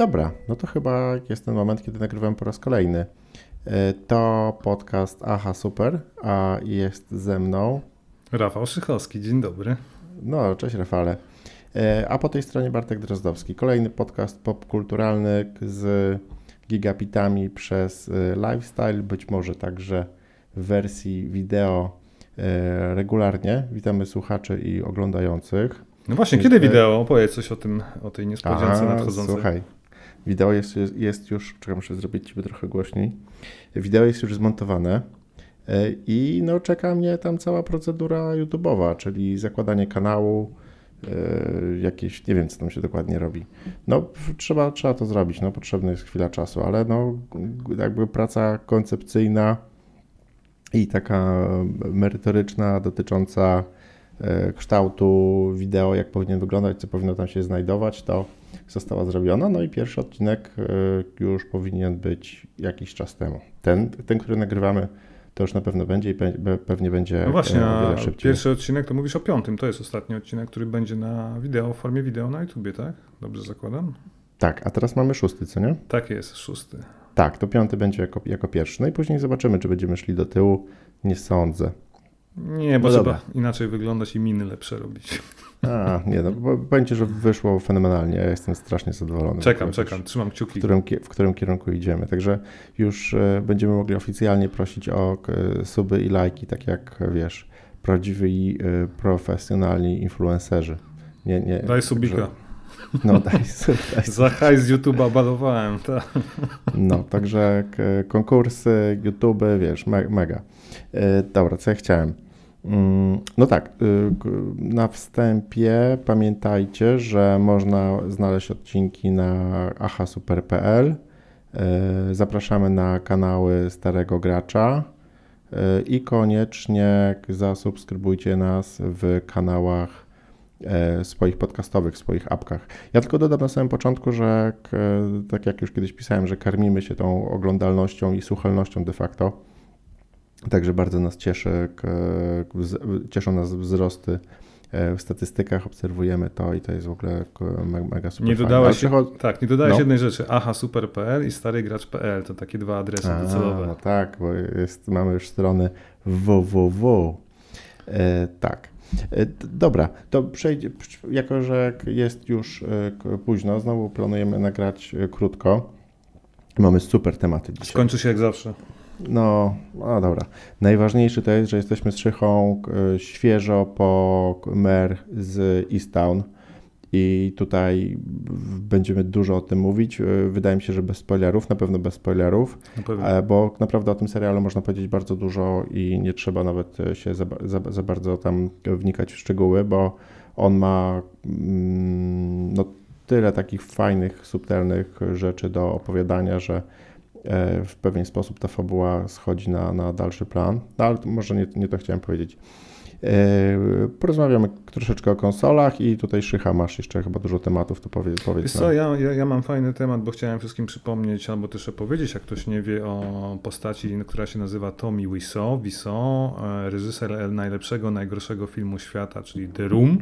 Dobra, no to chyba jest ten moment, kiedy nagrywam po raz kolejny. E, to podcast Aha Super, a jest ze mną Rafał Szychowski, dzień dobry. No, cześć Rafale. E, a po tej stronie Bartek Drozdowski. Kolejny podcast popkulturalny z gigabitami przez e, lifestyle, być może także w wersji wideo regularnie. Witamy słuchaczy i oglądających. No właśnie, kiedy wideo? Opowiedz coś o tym, o tej niespodziance nadchodzącej. Słuchaj, wideo jest, jest już, czekaj, muszę zrobić Ciebie trochę głośniej. Wideo jest już zmontowane e, i no, czeka mnie tam cała procedura YouTube'owa, czyli zakładanie kanału, e, jakieś, nie wiem co tam się dokładnie robi. No trzeba, trzeba to zrobić, no potrzebna jest chwila czasu, ale no jakby praca koncepcyjna i taka merytoryczna dotycząca E, kształtu wideo, jak powinien wyglądać, co powinno tam się znajdować, to została zrobiona. No i pierwszy odcinek e, już powinien być jakiś czas temu. Ten, ten który nagrywamy, to już na pewno będzie i pewnie będzie no właśnie, wiele szybciej. Pierwszy odcinek to mówisz o piątym, to jest ostatni odcinek, który będzie na wideo, w formie wideo na YouTubie, tak? Dobrze zakładam? Tak, a teraz mamy szósty, co nie? Tak jest, szósty. Tak, to piąty będzie jako, jako pierwszy. No i później zobaczymy, czy będziemy szli do tyłu. Nie sądzę. Nie, bo no trzeba dobra. inaczej wyglądać i miny lepsze robić. A, nie, no bo będzie, że wyszło fenomenalnie. Ja jestem strasznie zadowolony. Czekam, czekam, trzymam kciuki. W którym, w którym kierunku idziemy. Także już e, będziemy mogli oficjalnie prosić o e, suby i lajki, tak jak wiesz, prawdziwi e, profesjonalni influencerzy. Nie, nie, daj subika. Że... No daj, daj Za hajs z YouTube'a balowałem. Ta. No, także konkursy, YouTube, wiesz, me mega. Dobra, co ja chciałem? Mm, no tak, y, na wstępie pamiętajcie, że można znaleźć odcinki na ahasuper.pl. Y, zapraszamy na kanały Starego Gracza y, i koniecznie zasubskrybujcie nas w kanałach swoich podcastowych, swoich apkach. Ja tylko dodam na samym początku, że tak jak już kiedyś pisałem, że karmimy się tą oglądalnością i słuchalnością de facto Także bardzo nas cieszy, cieszą nas wzrosty e, w statystykach, obserwujemy to i to jest w ogóle mega super. Nie dodałeś, tak, nie dodałeś no. jednej rzeczy, aha, super.pl i starygracz.pl, to takie dwa adresy A, docelowe. No tak, bo jest, mamy już strony www. E, tak. E, dobra, to przejdzie, jako że jest już e, późno, znowu planujemy nagrać krótko. Mamy super tematy dzisiaj. Skończy się jak zawsze. No, no dobra. Najważniejsze to jest, że jesteśmy z Szychą e, świeżo po mer z Easttown i tutaj będziemy dużo o tym mówić. E, wydaje mi się, że bez spoilerów, na pewno bez spoilerów, na e, bo naprawdę o tym serialu można powiedzieć bardzo dużo i nie trzeba nawet się za, za, za bardzo tam wnikać w szczegóły, bo on ma mm, no, tyle takich fajnych, subtelnych rzeczy do opowiadania, że E, w pewien sposób ta fabuła schodzi na, na dalszy plan, no, ale może nie, nie to chciałem powiedzieć. E, porozmawiamy troszeczkę o konsolach i tutaj Szycha masz jeszcze chyba dużo tematów, to powiedz. powiedz co, ja, ja, ja, mam fajny temat, bo chciałem wszystkim przypomnieć albo też opowiedzieć, jak ktoś nie wie o postaci, która się nazywa Tommy Wiseau, Wiseau e, reżyser najlepszego, najgorszego filmu świata, czyli The Room.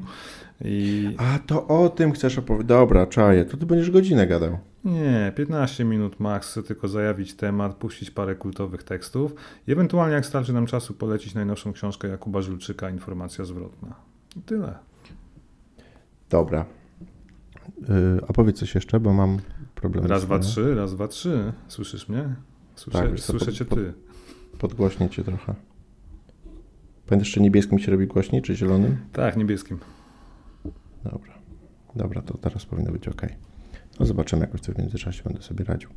I... A to o tym chcesz opowiedzieć. Dobra, czaję, to ty będziesz godzinę gadał. Nie, 15 minut max, chcę tylko zajawić temat, puścić parę kultowych tekstów i ewentualnie jak starczy nam czasu polecić najnowszą książkę Jakuba Żulczyka, Informacja zwrotna. I tyle. Dobra. Yy, a powiedz coś jeszcze, bo mam problem. Raz, dwa, trzy, raz, dwa, trzy. Słyszysz mnie? Słyszę, tak, słyszę cię ty. Pod, podgłośnie cię trochę. Pamiętasz, czy niebieskim się robi głośniej, czy zielonym? Tak, niebieskim. Dobra. Dobra, to teraz powinno być ok. No zobaczymy, jakoś co w międzyczasie będę sobie radził.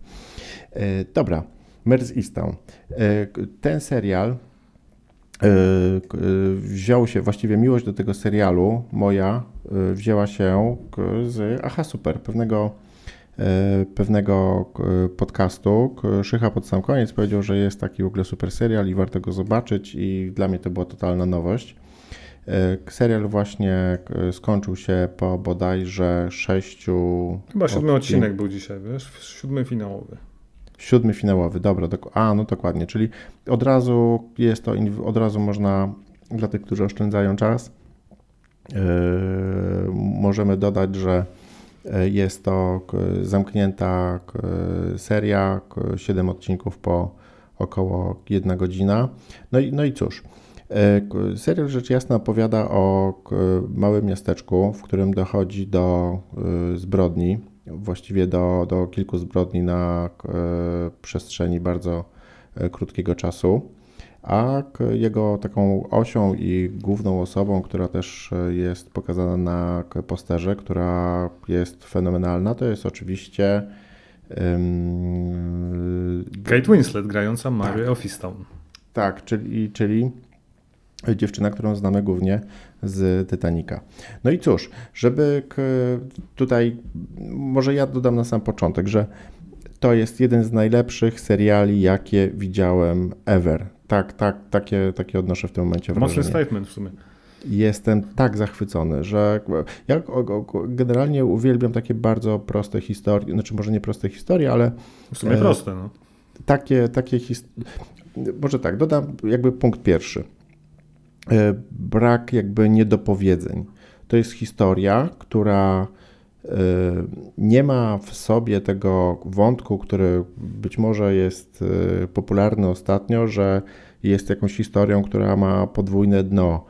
E, dobra, Mers Easttown. E, ten serial e, wziął się, właściwie miłość do tego serialu moja wzięła się z Aha Super, pewnego pewnego podcastu. Szycha pod sam koniec powiedział, że jest taki w ogóle super serial i warto go zobaczyć i dla mnie to była totalna nowość. E, serial właśnie e, skończył się po bodajże sześciu. Chyba siódmy odcinek był dzisiaj, wiesz? Siódmy finałowy. Siódmy finałowy, dobra. A, no dokładnie. Czyli od razu jest to, od razu można dla tych, którzy oszczędzają czas, yy, możemy dodać, że Jest to zamknięta seria, 7 odcinków po około 1 godzina. No i, no i cóż, serial rzecz jasna opowiada o małym miasteczku, w którym dochodzi do zbrodni, właściwie do, do kilku zbrodni na przestrzeni bardzo krótkiego czasu a jego taką osią i główną osobą, która też e, jest pokazana na posterze, która jest fenomenalna, to jest oczywiście um, Kate Winslet grająca Mary tak. Tak, czyli, czyli dziewczyna, którą znamy głównie z Titanica. No i cóż, żeby tutaj, może ja dodam na sam początek, że to jest jeden z najlepszych seriali, jakie widziałem ever tak, tak, takie, takie odnoszę w tym momencie wrażenie. Mocny statement w sumie. Jestem tak zachwycony, że ja generalnie uwielbiam takie bardzo proste historie, znaczy może nie proste historie, ale... W sumie e, proste, no. Takie, takie historie... Może tak, dodam jakby punkt pierwszy. E, brak jakby niedopowiedzeń. To jest historia, która e, nie ma w sobie tego wątku, który być może jest popularny ostatnio, że jest jakąś historią, która ma podwójne dno,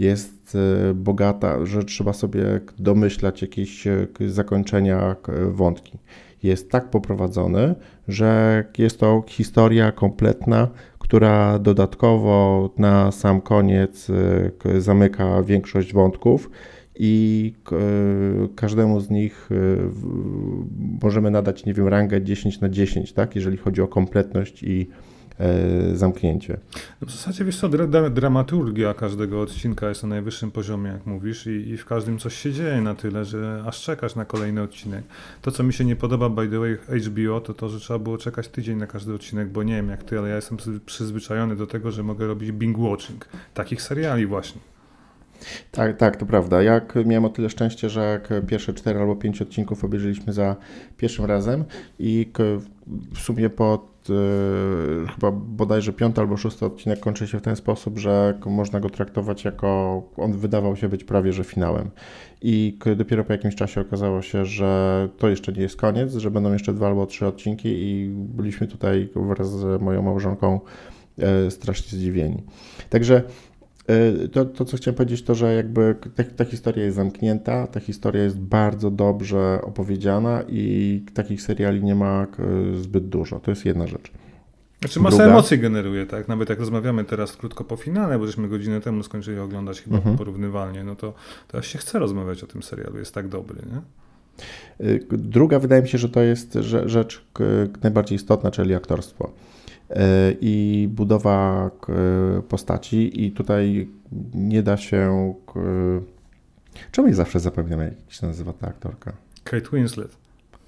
jest e, bogata, że trzeba sobie domyślać jakieś e, zakończenia wątki. Jest tak poprowadzony, że jest to historia kompletna, która dodatkowo na sam koniec e, zamyka większość wątków i każdemu z nich możemy nadać, nie wiem, rangę 10 na 10, tak, jeżeli chodzi o kompletność i zamknięcie. No w zasadzie wiesz co, dramaturgia każdego odcinka jest na najwyższym poziomie, jak mówisz, i, i, w każdym coś się dzieje na tyle, że aż czekasz na kolejny odcinek. To, co mi się nie podoba, by the way, HBO, to to, że trzeba było czekać tydzień na każdy odcinek, bo nie wiem jak ty, ale ja jestem przyzwyczajony do tego, że mogę robić bing watching. Takich seriali właśnie. Tak, tak, to prawda. Jak miałem o tyle szczęście, że jak pierwsze cztery albo pięć odcinków obejrzeliśmy za pierwszym razem i w sumie po e, chyba bodajże piąty albo szósty odcinek kończy się w ten sposób, że można go traktować jako, on wydawał się być prawie że finałem. I dopiero po jakimś czasie okazało się, że to jeszcze nie jest koniec, że będą jeszcze dwa albo trzy odcinki i byliśmy tutaj wraz z moją małżonką e, strasznie zdziwieni. Także to, to, co chciałem powiedzieć, to że jakby ta, ta, historia jest zamknięta, ta historia jest bardzo dobrze opowiedziana i takich seriali nie ma e, zbyt dużo. To jest jedna rzecz. Znaczy masa Druga. emocji generuje, tak? Nawet jak rozmawiamy teraz krótko po finale, bo żeśmy godzinę temu skończyli oglądać chyba mhm. porównywalnie, no to teraz się chce rozmawiać o tym serialu, jest tak dobry, nie? E, druga wydaje mi się, że to jest rzecz najbardziej istotna, czyli aktorstwo. E, i budowa postaci i tutaj nie da się... Czemu ja zawsze zapominam, jak się nazywa ta aktorka? Kate Winslet.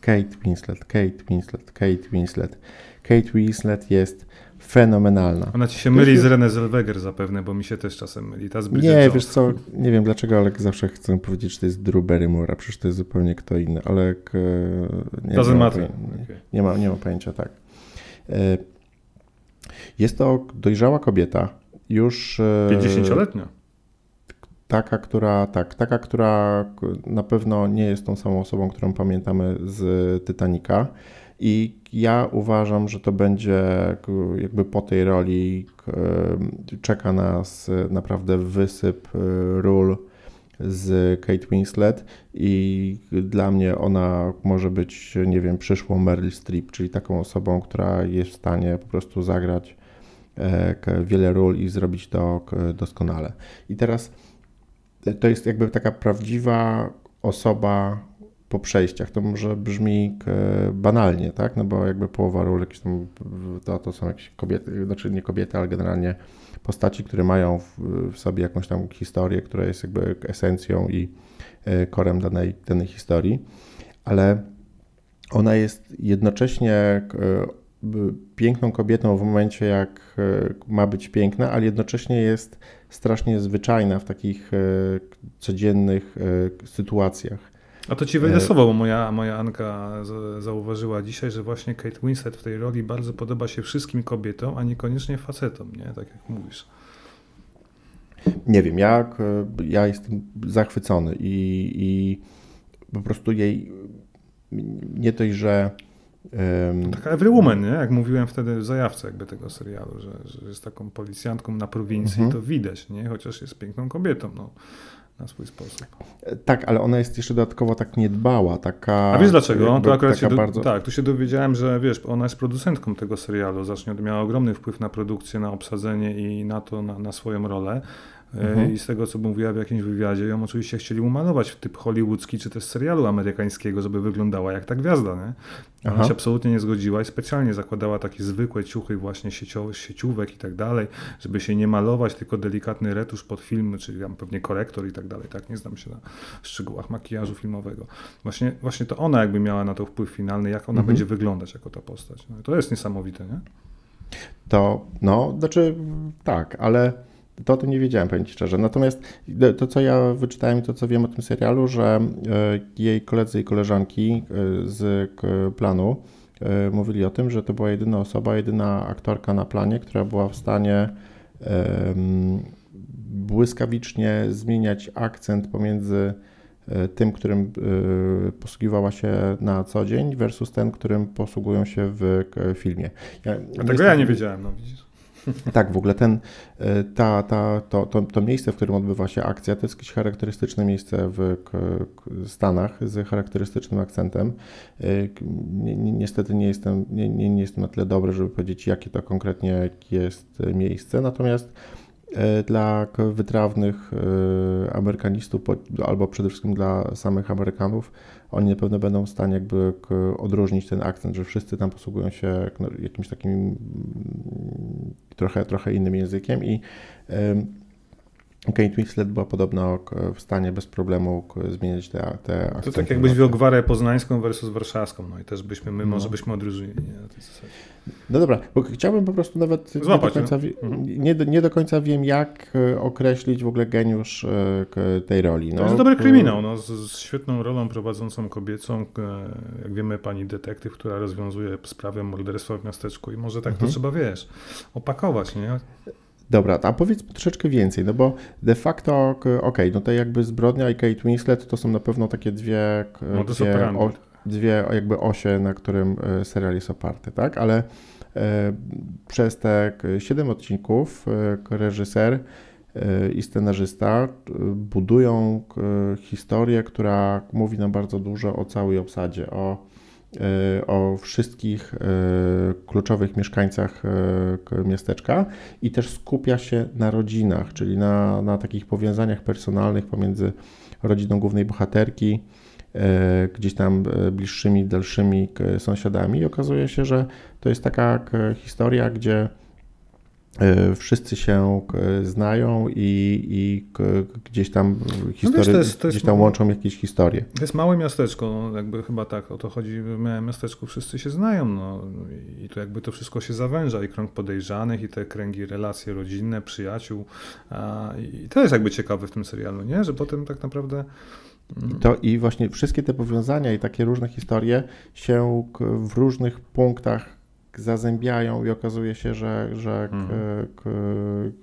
Kate Winslet, Kate Winslet, Kate Winslet. Kate Winslet jest fenomenalna. Ona ci się myli jest... z Renée Zellweger zapewne, bo mi się też czasem myli. Ta nie, Jones. wiesz co, nie wiem dlaczego, ale zawsze chcę powiedzieć, że to jest Drew Barrymore, a przecież to jest zupełnie kto inny, ale nie, nie, ma, okay. nie, ma, nie ma pojęcia, tak. Jest to dojrzała kobieta, już. 50-letnia. E, taka, która, tak, taka, która na pewno nie jest tą samą osobą, którą pamiętamy z Titanica. I ja uważam, że to będzie jakby po tej roli czeka nas naprawdę wysyp e, ról z Kate Winslet i dla mnie ona może być, nie wiem, przyszłą Meryl Streep, czyli taką osobą, która jest w stanie po prostu zagrać wiele ról i zrobić to doskonale. I teraz e, to jest jakby taka prawdziwa osoba po przejściach. To może brzmi banalnie, tak? No bo jakby połowa ról jakieś tam, to, to są jakieś kobiety, znaczy nie kobiety, ale generalnie postaci, które mają w, w sobie jakąś tam historię, która jest jakby esencją i e, korem danej, danej historii, ale ona jest jednocześnie piękną kobietą w momencie, jak e, ma być piękna, ale jednocześnie jest strasznie zwyczajna w takich e, codziennych e, sytuacjach. A to ci wejdę słowo, bo moja, moja Anka zauważyła dzisiaj, że właśnie Kate Winslet w tej roli bardzo podoba się wszystkim kobietom, a niekoniecznie facetom, nie? Tak jak mówisz. Nie wiem, jak ja jestem zachwycony i, i po prostu jej nie dość, że Um, Taka Every Woman, nie? jak mówiłem wtedy w zajawce jakby tego serialu, że, że jest taką policjantką na prowincji, mhm. to widać, nie? chociaż jest piękną kobietą. No na swój sposób. Tak, ale ona jest jeszcze dodatkowo tak niedbała, taka... A wiesz dlaczego? To akurat się do... bardzo... Tak, tu się dowiedziałem, że wiesz, ona jest producentką tego serialu, zacznie miała ogromny wpływ na produkcję, na obsadzenie i na to, na, na swoją rolę. Mhm. I z tego, co mówiła w jakimś wywiadzie, ją oczywiście chcieli umalować w typ hollywoodzki, czy też serialu amerykańskiego, żeby wyglądała jak ta gwiazda, nie? Ona się absolutnie nie zgodziła i specjalnie zakładała takie zwykłe ciuchy właśnie sieciowe, sieciówek i tak dalej, żeby się nie malować, tylko delikatny retusz pod film, czyli tam pewnie korektor i tak dalej, tak? Nie znam się na szczegółach makijażu filmowego. Właśnie, właśnie to ona jakby miała na to wpływ finalny, jak ona mhm. będzie wyglądać jako ta postać. No, to jest niesamowite, nie? To, no, znaczy tak, ale to o tym nie wiedziałem, powiem Ci szczerze. Natomiast to, co ja wyczytałem i to, co wiem o tym serialu, że e, jej koledzy i koleżanki e, z planu e, mówili o tym, że to była jedyna osoba, jedyna aktorka na planie, która była w stanie błyskawicznie zmieniać akcent pomiędzy tym, którym posługiwała się na co dzień, versus ten, którym posługują się w filmie. Ja, A tego ja nie wiedziałem, no widzisz. Tak, w ogóle ten, e, ta, ta, to, to, to, miejsce, w którym odbywa się akcja, to jest jakieś charakterystyczne miejsce w Stanach z charakterystycznym akcentem. E, niestety nie jestem, nie, nie, nie jestem na tyle dobry, żeby powiedzieć, jakie to konkretnie jest miejsce, natomiast e, dla wytrawnych Amerykanistów, albo przede wszystkim dla samych Amerykanów, oni na pewno będą w stanie jakby odróżnić ten akcent, że wszyscy tam posługują się no, jakimś takim mm, trochę, trochę innym językiem i Kate Winslet była podobno w stanie bez problemu zmieniać te, te akcenty. To tak jakbyś wziął gwarę poznańską versus warszawską, no i też byśmy, my no. może byśmy odróżnili nie, na tej zasadzie. No dobra, bo chciałbym po prostu nawet Złapać, nie, do końca, no. Mhm. nie, nie, do końca wiem, jak e, określić w ogóle geniusz e, tej roli. No. To jest dobry kryminał, no, z, z, świetną rolą prowadzącą kobiecą, e, jak wiemy pani detektyw, która rozwiązuje sprawę morderstwa w miasteczku i może tak mhm. to trzeba, wiesz, opakować, nie? Dobra, a powiedz troszeczkę więcej, no bo de facto, okej, okay, no to jakby Zbrodnia i Kate Winslet to są na pewno takie dwie, dwie, o, dwie jakby osie, na którym e, serial jest oparty, tak? Ale e, przez te siedem odcinków e, reżyser e, i scenarzysta budują historię, która mówi nam bardzo dużo o całej obsadzie, o o wszystkich e, kluczowych mieszkańcach e, miasteczka i też skupia się na rodzinach, czyli na, na takich powiązaniach personalnych pomiędzy rodziną głównej bohaterki, gdzieś tam bliższymi, dalszymi sąsiadami. I okazuje się, że to jest taka historia, gdzie E, wszyscy się e, znają i, i gdzieś tam historie, no wiesz, to jest, to jest gdzieś tam łączą jakieś historie. To jest małe miasteczko, no, jakby chyba tak o to chodzi, w małym miasteczku wszyscy się znają no, i to jakby to wszystko się zawęża i krąg podejrzanych i te kręgi relacje rodzinne, przyjaciół a, i to jest jakby ciekawe w tym serialu, nie? Że potem tak naprawdę i, to, I właśnie wszystkie te powiązania i takie różne historie się w różnych punktach zazębiają i okazuje się, że, że mhm. k,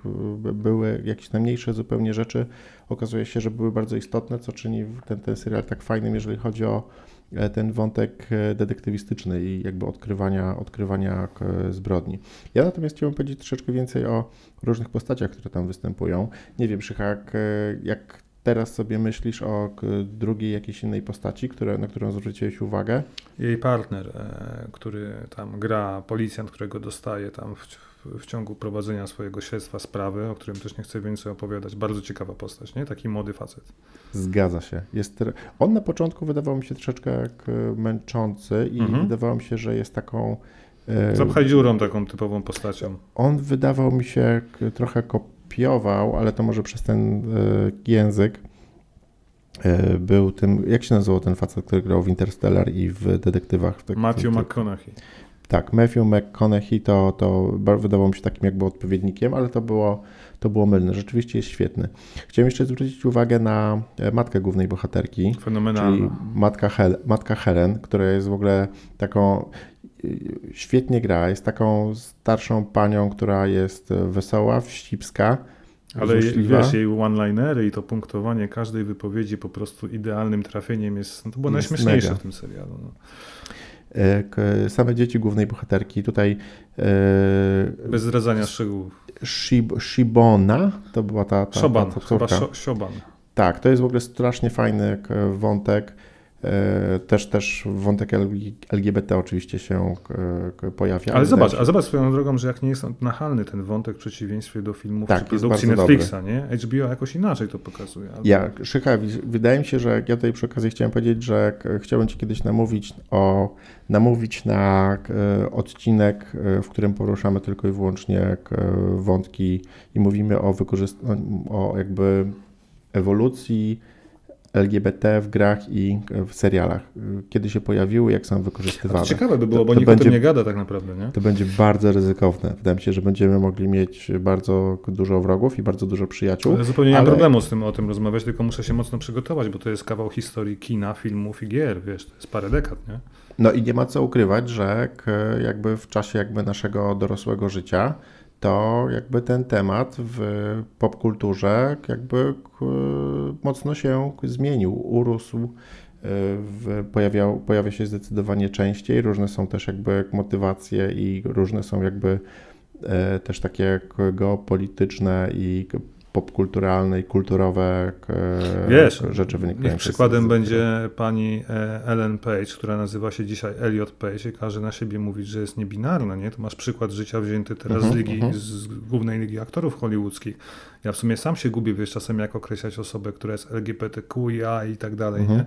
k, były jakieś najmniejsze zupełnie rzeczy, okazuje się, że były bardzo istotne, co czyni ten, ten serial tak fajnym, jeżeli chodzi o e, ten wątek e, detektywistyczny i jakby odkrywania, odkrywania zbrodni. Ja natomiast chciałbym powiedzieć troszeczkę więcej o różnych postaciach, które tam występują. Nie wiem, Szychak, e, jak teraz sobie myślisz o drugiej jakiejś innej postaci, które, na którą zwróciłeś uwagę? Jej partner, e, który tam gra, policjant, którego dostaje tam w, w, ciągu prowadzenia swojego śledztwa sprawy, o którym też nie chcę więcej opowiadać. Bardzo ciekawa postać, nie? Taki młody facet. Zgadza się. Jest, on na początku wydawał mi się troszeczkę jak męczący i mhm. wydawało mi się, że jest taką e, Zapchaj dziurą taką typową postacią. On wydawał mi się trochę kop kopiował, ale to może przez ten e, język e, był tym, jak się nazywał ten facet, który grał w Interstellar i w detektywach? W Matthew McConaughey. Tak, Matthew McConaughey to, to wydawało mi się takim jakby odpowiednikiem, ale to było, to było mylne. Rzeczywiście jest świetny. Chciałem jeszcze zwrócić uwagę na e, matkę głównej bohaterki. Fenomenalna. Czyli matka, Hel matka Helen, która jest w ogóle taką świetnie gra. Jest taką starszą panią, która jest wesoła, wścibska. Ale złośliwa. wiesz, jej one-linery i to punktowanie każdej wypowiedzi po prostu idealnym trafieniem jest, no to było Jest najśmieszniejsze mega. w tym serialu. No. E, Same dzieci głównej bohaterki. Tutaj e, Bez zdradzania szczegółów. Shib, Shibona to była ta, ta, Szoban, ta, ta. Tak, to jest w ogóle strasznie fajny wątek. E, Też, też wątek LG LGBT oczywiście się k- pojawia. Ale zobacz, a zobacz swoją drogą, że jak nie jest nachalny ten wątek w przeciwieństwie do filmów Tak, czy produkcji Netflixa, nie? HBO jakoś inaczej to pokazuje. Albo... Ja, Szycha, wydaje mi się, że ja tutaj przy okazji chciałem powiedzieć, że k- chciałbym Ci kiedyś namówić, o, namówić na odcinek, e, w którym poruszamy tylko i wyłącznie wątki i mówimy o wykorzystaniu, o jakby ewolucji LGBT w grach i w serialach. Kiedy się pojawiły, jak są A to wykorzystywane. ciekawe by było, To- bo to nikt o będzie- tym nie gada tak naprawdę, nie? To będzie bardzo ryzykowne. Wydaje mi się, że będziemy mogli mieć bardzo dużo wrogów i bardzo dużo przyjaciół. Ale zupełnie nie ale- problemu z tym o tym rozmawiać, tylko muszę się mocno przygotować, bo to jest kawał historii kina, filmów i gier, wiesz, to jest parę dekad, nie? No i nie ma co ukrywać, że jakby w czasie jakby naszego dorosłego życia, to jakby ten temat w popkulturze jakby k- mocno się zmienił, urósł, w, pojawiał, pojawia się zdecydowanie częściej. Różne są też jakby motywacje i różne są jakby e, też takie geopolityczne i popkulturalne i kulturowe Wiesz, rzeczy wynikające. Niech z- przykładem z- będzie pani e, Ellen Page, która nazywa się dzisiaj Elliot Page i każe na siebie mówić, że jest niebinarna, nie? To masz przykład życia wzięty teraz z Mhm, ligi, mhm. z głównej ligi aktorów hollywoodzkich. Ja w sumie sam się gubię, wiesz, czasem jak określać osobę, która jest LGBTQIA i tak dalej, Mhm. nie?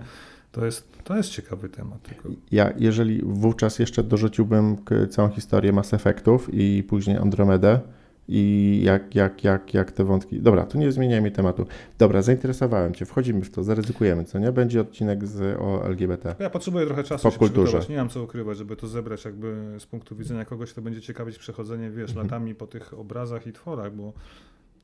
To jest, to jest ciekawy temat. Tylko... Ja, jeżeli wówczas jeszcze dorzuciłbym całą historię Mass Effectów i później Andromedę i jak, jak, jak, jak te wątki. Dobra, tu nie zmieniajmy tematu. Dobra, zainteresowałem Cię, wchodzimy w to, zaryzykujemy, co nie? Będzie odcinek z, o LGBT. Ja potrzebuję trochę czasu się Popkulturze. przygotować, nie mam co ukrywać, żeby to zebrać jakby z punktu widzenia kogoś, kto będzie ciekawić przechodzenie, wiesz, Mhm. latami po tych obrazach i tworach, bo,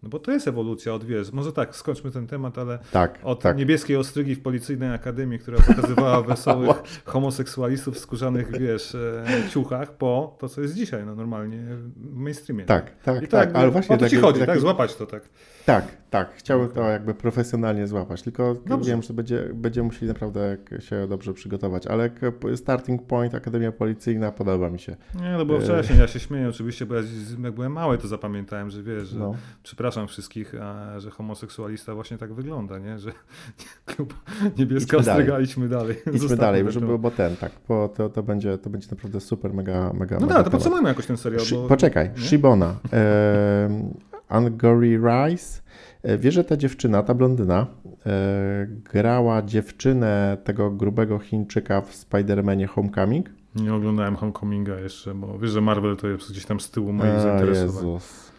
no bo to jest ewolucja od, wiesz, może tak, skończmy ten temat, ale Tak, od tak. niebieskiej ostrygi w policyjnej akademii, która pokazywała wesołych homoseksualistów w skórzanych, wiesz, e, ciuchach, po to, co jest dzisiaj, no normalnie w mainstreamie. Tak, tak, tak, tak, ale właśnie o to ci chodzi, tak, złapać to tak. Tak, tak, chciałbym to jakby profesjonalnie złapać, tylko Dobrze. wiem, że będzie, będziemy musieli naprawdę się dobrze przygotować, ale starting point, Akademia Policyjna podoba mi się. Nie, to było E. wcześniej, ja się śmieję oczywiście, bo ja jak byłem mały, to zapamiętałem, że wiesz, że No. przepraszam wszystkich, a, że homoseksualista właśnie tak wygląda, nie? Że niebieska Idźmy dalej. ostryga, idźmy dalej. Idźmy Zostawmy dalej, żeby, bo ten, tak, bo to, to, będzie, to będzie naprawdę super, mega, mega No tak, to podsumujmy jakoś ten serial, bo... Poczekaj, nie? Shibona. E, Angry Rice. E, Wiesz, że ta dziewczyna, ta blondyna, e, grała dziewczynę tego grubego Chińczyka w Spider-Manie Homecoming? Nie oglądałem Homecominga jeszcze, bo wiesz, że Marvel to jest gdzieś tam z tyłu moich A, zainteresowań. Jezus.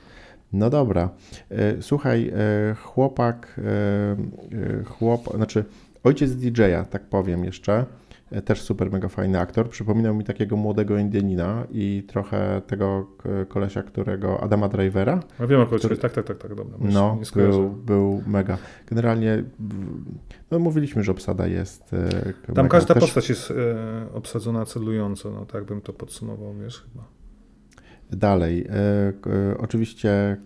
No dobra. E, Słuchaj, e, chłopak, e, chłop, znaczy ojciec DJ-a, tak powiem jeszcze, też super mega fajny aktor. Przypominał mi takiego młodego Indianina i trochę tego kolesia, którego, Adama Drivera. A wiem, o Który- tak, tak, tak, tak, dobra. No, był, był mega. Generalnie, no mówiliśmy, że obsada jest Tam mega. każda Też postać jest obsadzona celująco, no tak bym to podsumował, wiesz, chyba. Dalej, e, oczywiście e,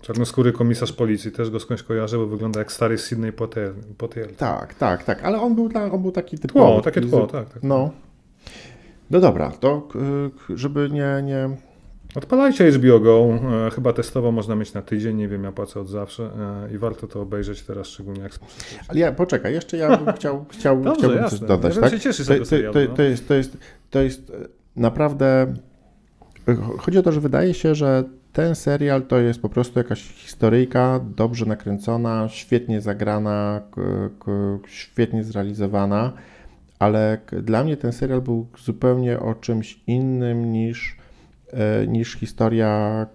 Czarnoskóry komisarz policji, też go skądś kojarzę, bo wygląda jak stary Sydney Poitier. Poitier. tak, tak, tak, ale on był, dla, on był taki typowy. Tło, takie taki tło, tak, tak. No. No dobra, to żeby nie, nie... Odpalajcie HBO Go, e, chyba testowo można mieć na tydzień, nie wiem, ja płacę od zawsze i warto to obejrzeć teraz, szczególnie jak... Ale ja, poczekaj, jeszcze ja bym chciał, chciał, Dobrze, chciałbym jasne. coś dodać, ja tak? się cieszę z To, to, to, no. to, jest, to, jest, to jest naprawdę... Chodzi o to, że wydaje się, że ten serial to jest po prostu jakaś historyjka dobrze nakręcona, świetnie zagrana, świetnie zrealizowana, ale dla mnie ten serial był zupełnie o czymś innym niż, e, niż historia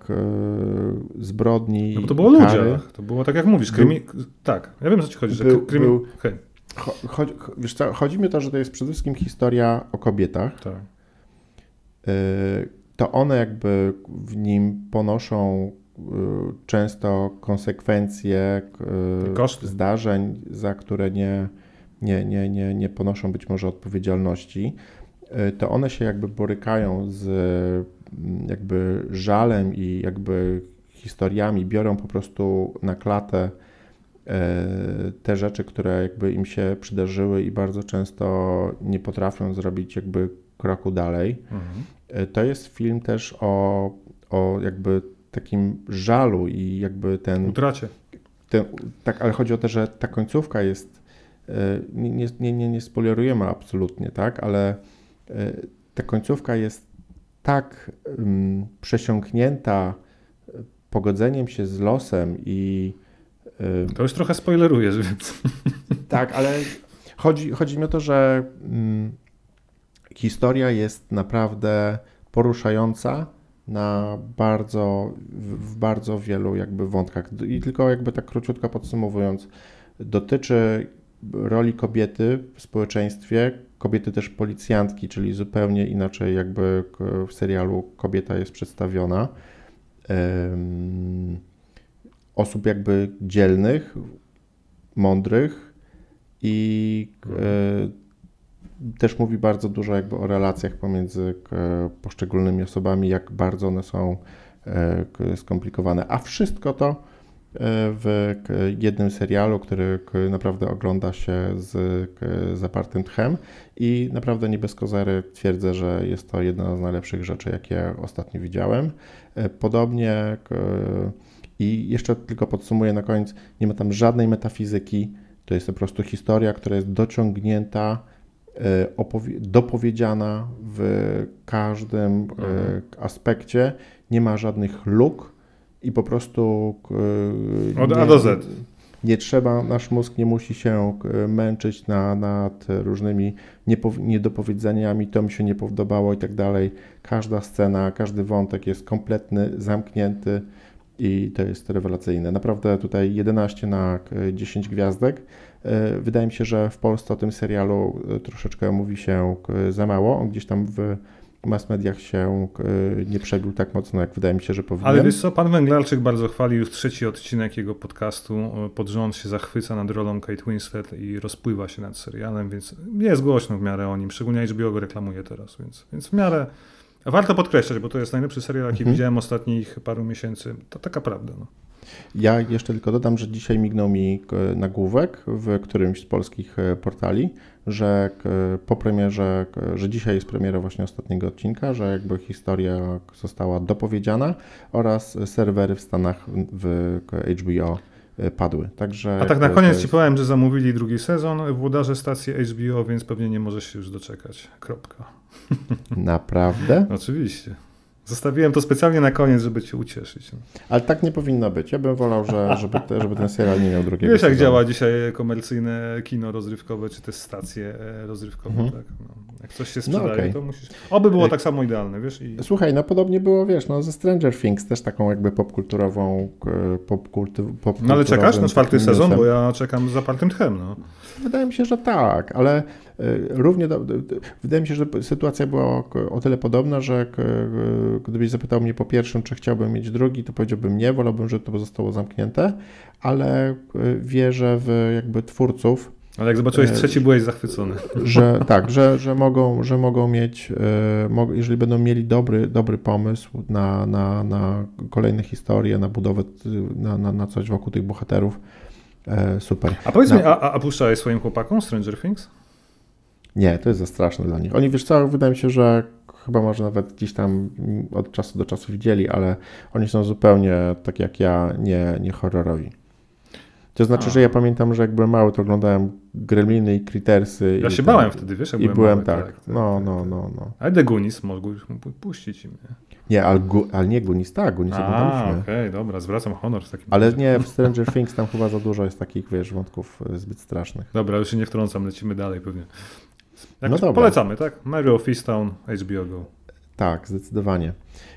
zbrodni. No bo to było o kary. ludziach, to było tak jak mówisz, Był- krymi... tak, ja wiem co ci chodzi, że był- krymi... był- cho- wiesz co, chodzi mi o to, że to jest przede wszystkim historia o kobietach. tak. Y, To one jakby w nim ponoszą y, często konsekwencje y, Koszty. zdarzeń, za które nie, nie, nie, nie, nie ponoszą być może odpowiedzialności. Y, To one się jakby borykają z mm, jakby żalem i jakby historiami, biorą po prostu na klatę te rzeczy, które jakby im się przydarzyły i bardzo często nie potrafią zrobić jakby kroku dalej. Mhm. To jest film też o, o jakby takim żalu i jakby ten... Utracie. Ten, tak, ale chodzi o to, że ta końcówka jest, nie, nie, nie, nie spoilerujemy absolutnie, tak, ale ta końcówka jest tak um, przesiąknięta pogodzeniem się z losem i to już trochę spoilerujesz, więc. Tak, ale chodzi, chodzi mi o to, że um, historia jest naprawdę poruszająca na bardzo, w bardzo wielu jakby wątkach. I tylko jakby tak króciutko podsumowując, dotyczy roli kobiety w społeczeństwie, kobiety też policjantki, czyli zupełnie inaczej jakby w serialu kobieta jest przedstawiona. Osób jakby dzielnych, mądrych i e, też mówi bardzo dużo jakby o relacjach pomiędzy poszczególnymi osobami, jak bardzo one są e, skomplikowane. A wszystko to w jednym serialu, który naprawdę ogląda się z zapartym tchem i naprawdę nie bez kozery twierdzę, że jest to jedna z najlepszych rzeczy, jakie ostatnio widziałem. Podobnie i jeszcze tylko podsumuję na koniec, nie ma tam żadnej metafizyki, to jest po prostu historia, która jest dociągnięta, e, dopowiedziana w każdym e, mhm. aspekcie, nie ma żadnych luk, i po prostu. Od nie, A do Z. Nie trzeba, nasz mózg nie musi się męczyć na, nad różnymi niedopowiedzeniami, to mi się nie podobało i tak dalej. Każda scena, każdy wątek jest kompletny, zamknięty i to jest rewelacyjne. Naprawdę tutaj 11 na 10 gwiazdek. E, wydaje mi się, że w Polsce o tym serialu e, troszeczkę mówi się za mało. On gdzieś tam w mass mediach się nie przebił tak mocno, jak wydaje mi się, że powinien. Ale wiesz co, pan Węglarczyk bardzo chwalił już trzeci odcinek jego podcastu. E, pod rząd się zachwyca nad rolą Kate Winslet i rozpływa się nad serialem, więc jest głośno w miarę o nim, szczególnie HBO go reklamuje teraz, więc, więc w miarę warto podkreślać, bo to jest najlepszy serial, jaki mhm. widziałem ostatnich paru miesięcy. To taka prawda. No. Ja jeszcze tylko dodam, że dzisiaj mignął mi e, nagłówek w którymś z polskich portali, że po premierze, że dzisiaj jest premiera właśnie ostatniego odcinka, że jakby historia została dopowiedziana oraz serwery w Stanach w HBO e, padły. Także A tak na koniec jest... ci powiem, że zamówili drugi sezon włodarze stacji HBO, więc pewnie nie możesz się już doczekać. Kropka. Naprawdę? Oczywiście. Zostawiłem to specjalnie na koniec, żeby cię ucieszyć. Ale tak nie powinno być. Ja bym wolał, że, żeby, te, żeby ten serial nie miał drugiego Wiesz, jak sezonu. działa dzisiaj komercyjne kino rozrywkowe, czy też stacje e, rozrywkowe, mhm. tak? No. Coś się no sprzedaje, no okay. to musisz... Oby było tak samo idealne, wiesz? I... Słuchaj, no podobnie było, wiesz, no ze Stranger Things też taką jakby popkulturową popkultu, pop No ale czekasz na czwarty sezon? Bo ja czekam z zapartym tchem, no. Wydaje mi się, że tak, ale e, równie do, wydaje mi się, że sytuacja była o tyle podobna, że gdybyś zapytał mnie po pierwszym, czy chciałbym mieć drugi, to powiedziałbym nie, wolałbym, żeby to zostało zamknięte, ale e, wierzę w jakby twórców, ale jak zobaczyłeś e, trzeci, byłeś zachwycony. Że tak, że, że, mogą, że mogą mieć, jeżeli będą mieli dobry, dobry pomysł na, na, na kolejne historie, na budowę, na, na, na coś wokół tych bohaterów, E, super. A powiedz no. mi, a, a puszczałeś swoim chłopakom Stranger Things? Nie, to jest za straszne dla nich. Oni, wiesz co, wydaje mi się, że chyba może nawet gdzieś tam od czasu do czasu widzieli, ale oni są zupełnie, tak jak ja, nie, nie horrorowi. To znaczy, A. że ja pamiętam, że jak byłem mały, to oglądałem Gremliny i Crittersy. Ja i się bałem wtedy, wiesz, jak I byłem, byłem mały, tak, tak, tak, no, tak, no, tak. no, no. Ale The Goonies mogłeś puścić im, nie? Nie, ale, gu, ale nie Gunis, tak, Gunis oglądaliśmy. okej, okay, dobra, zwracam honor w takim Ale nie, w Stranger Things tam chyba za dużo jest takich, wiesz, wątków e, zbyt strasznych. Dobra, już się nie wtrącam, lecimy dalej pewnie. Jak no dobra. Polecamy, tak? Mary of Easttown, HBO Go. Tak, zdecydowanie.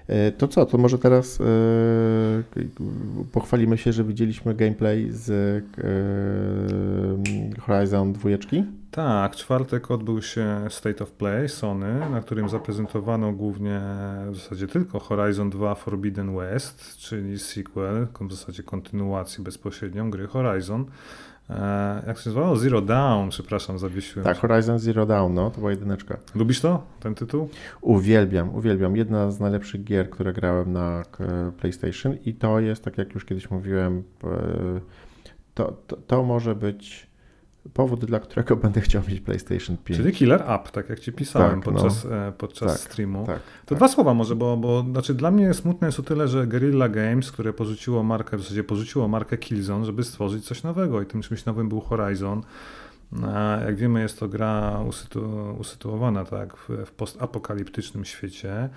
E, to co, to może teraz yy, pochwalimy się, że widzieliśmy gameplay z yy, Horizon 2. Tak, czwartek odbył się State of Play Sony, na którym zaprezentowano głównie w zasadzie tylko Horizon 2 Forbidden West, czyli sequel, w zasadzie kontynuacji bezpośrednią gry Horizon. E, jak się nazywało? Zero Down, przepraszam, zawiesiłem. Tak, Horizon Zero Dawn, no, to była jedyneczka. Lubisz to, ten tytuł? Uwielbiam, uwielbiam. Jedna z najlepszych gier, które grałem na e, PlayStation i to jest, tak jak już kiedyś mówiłem, e, to, to, to może być powód, dla którego będę chciał mieć PlayStation 5. Czyli Killer App, tak jak ci pisałem Tak, no. podczas, e, podczas Tak, streamu. Tak, To tak. dwa słowa może, bo, bo znaczy dla mnie smutne jest o tyle, że Guerrilla Games, które porzuciło markę, w zasadzie porzuciło markę Killzone, żeby stworzyć coś nowego i tym czymś nowym był Horizon. A Jak wiemy, jest to gra usytu, usytuowana tak, w, w postapokaliptycznym świecie,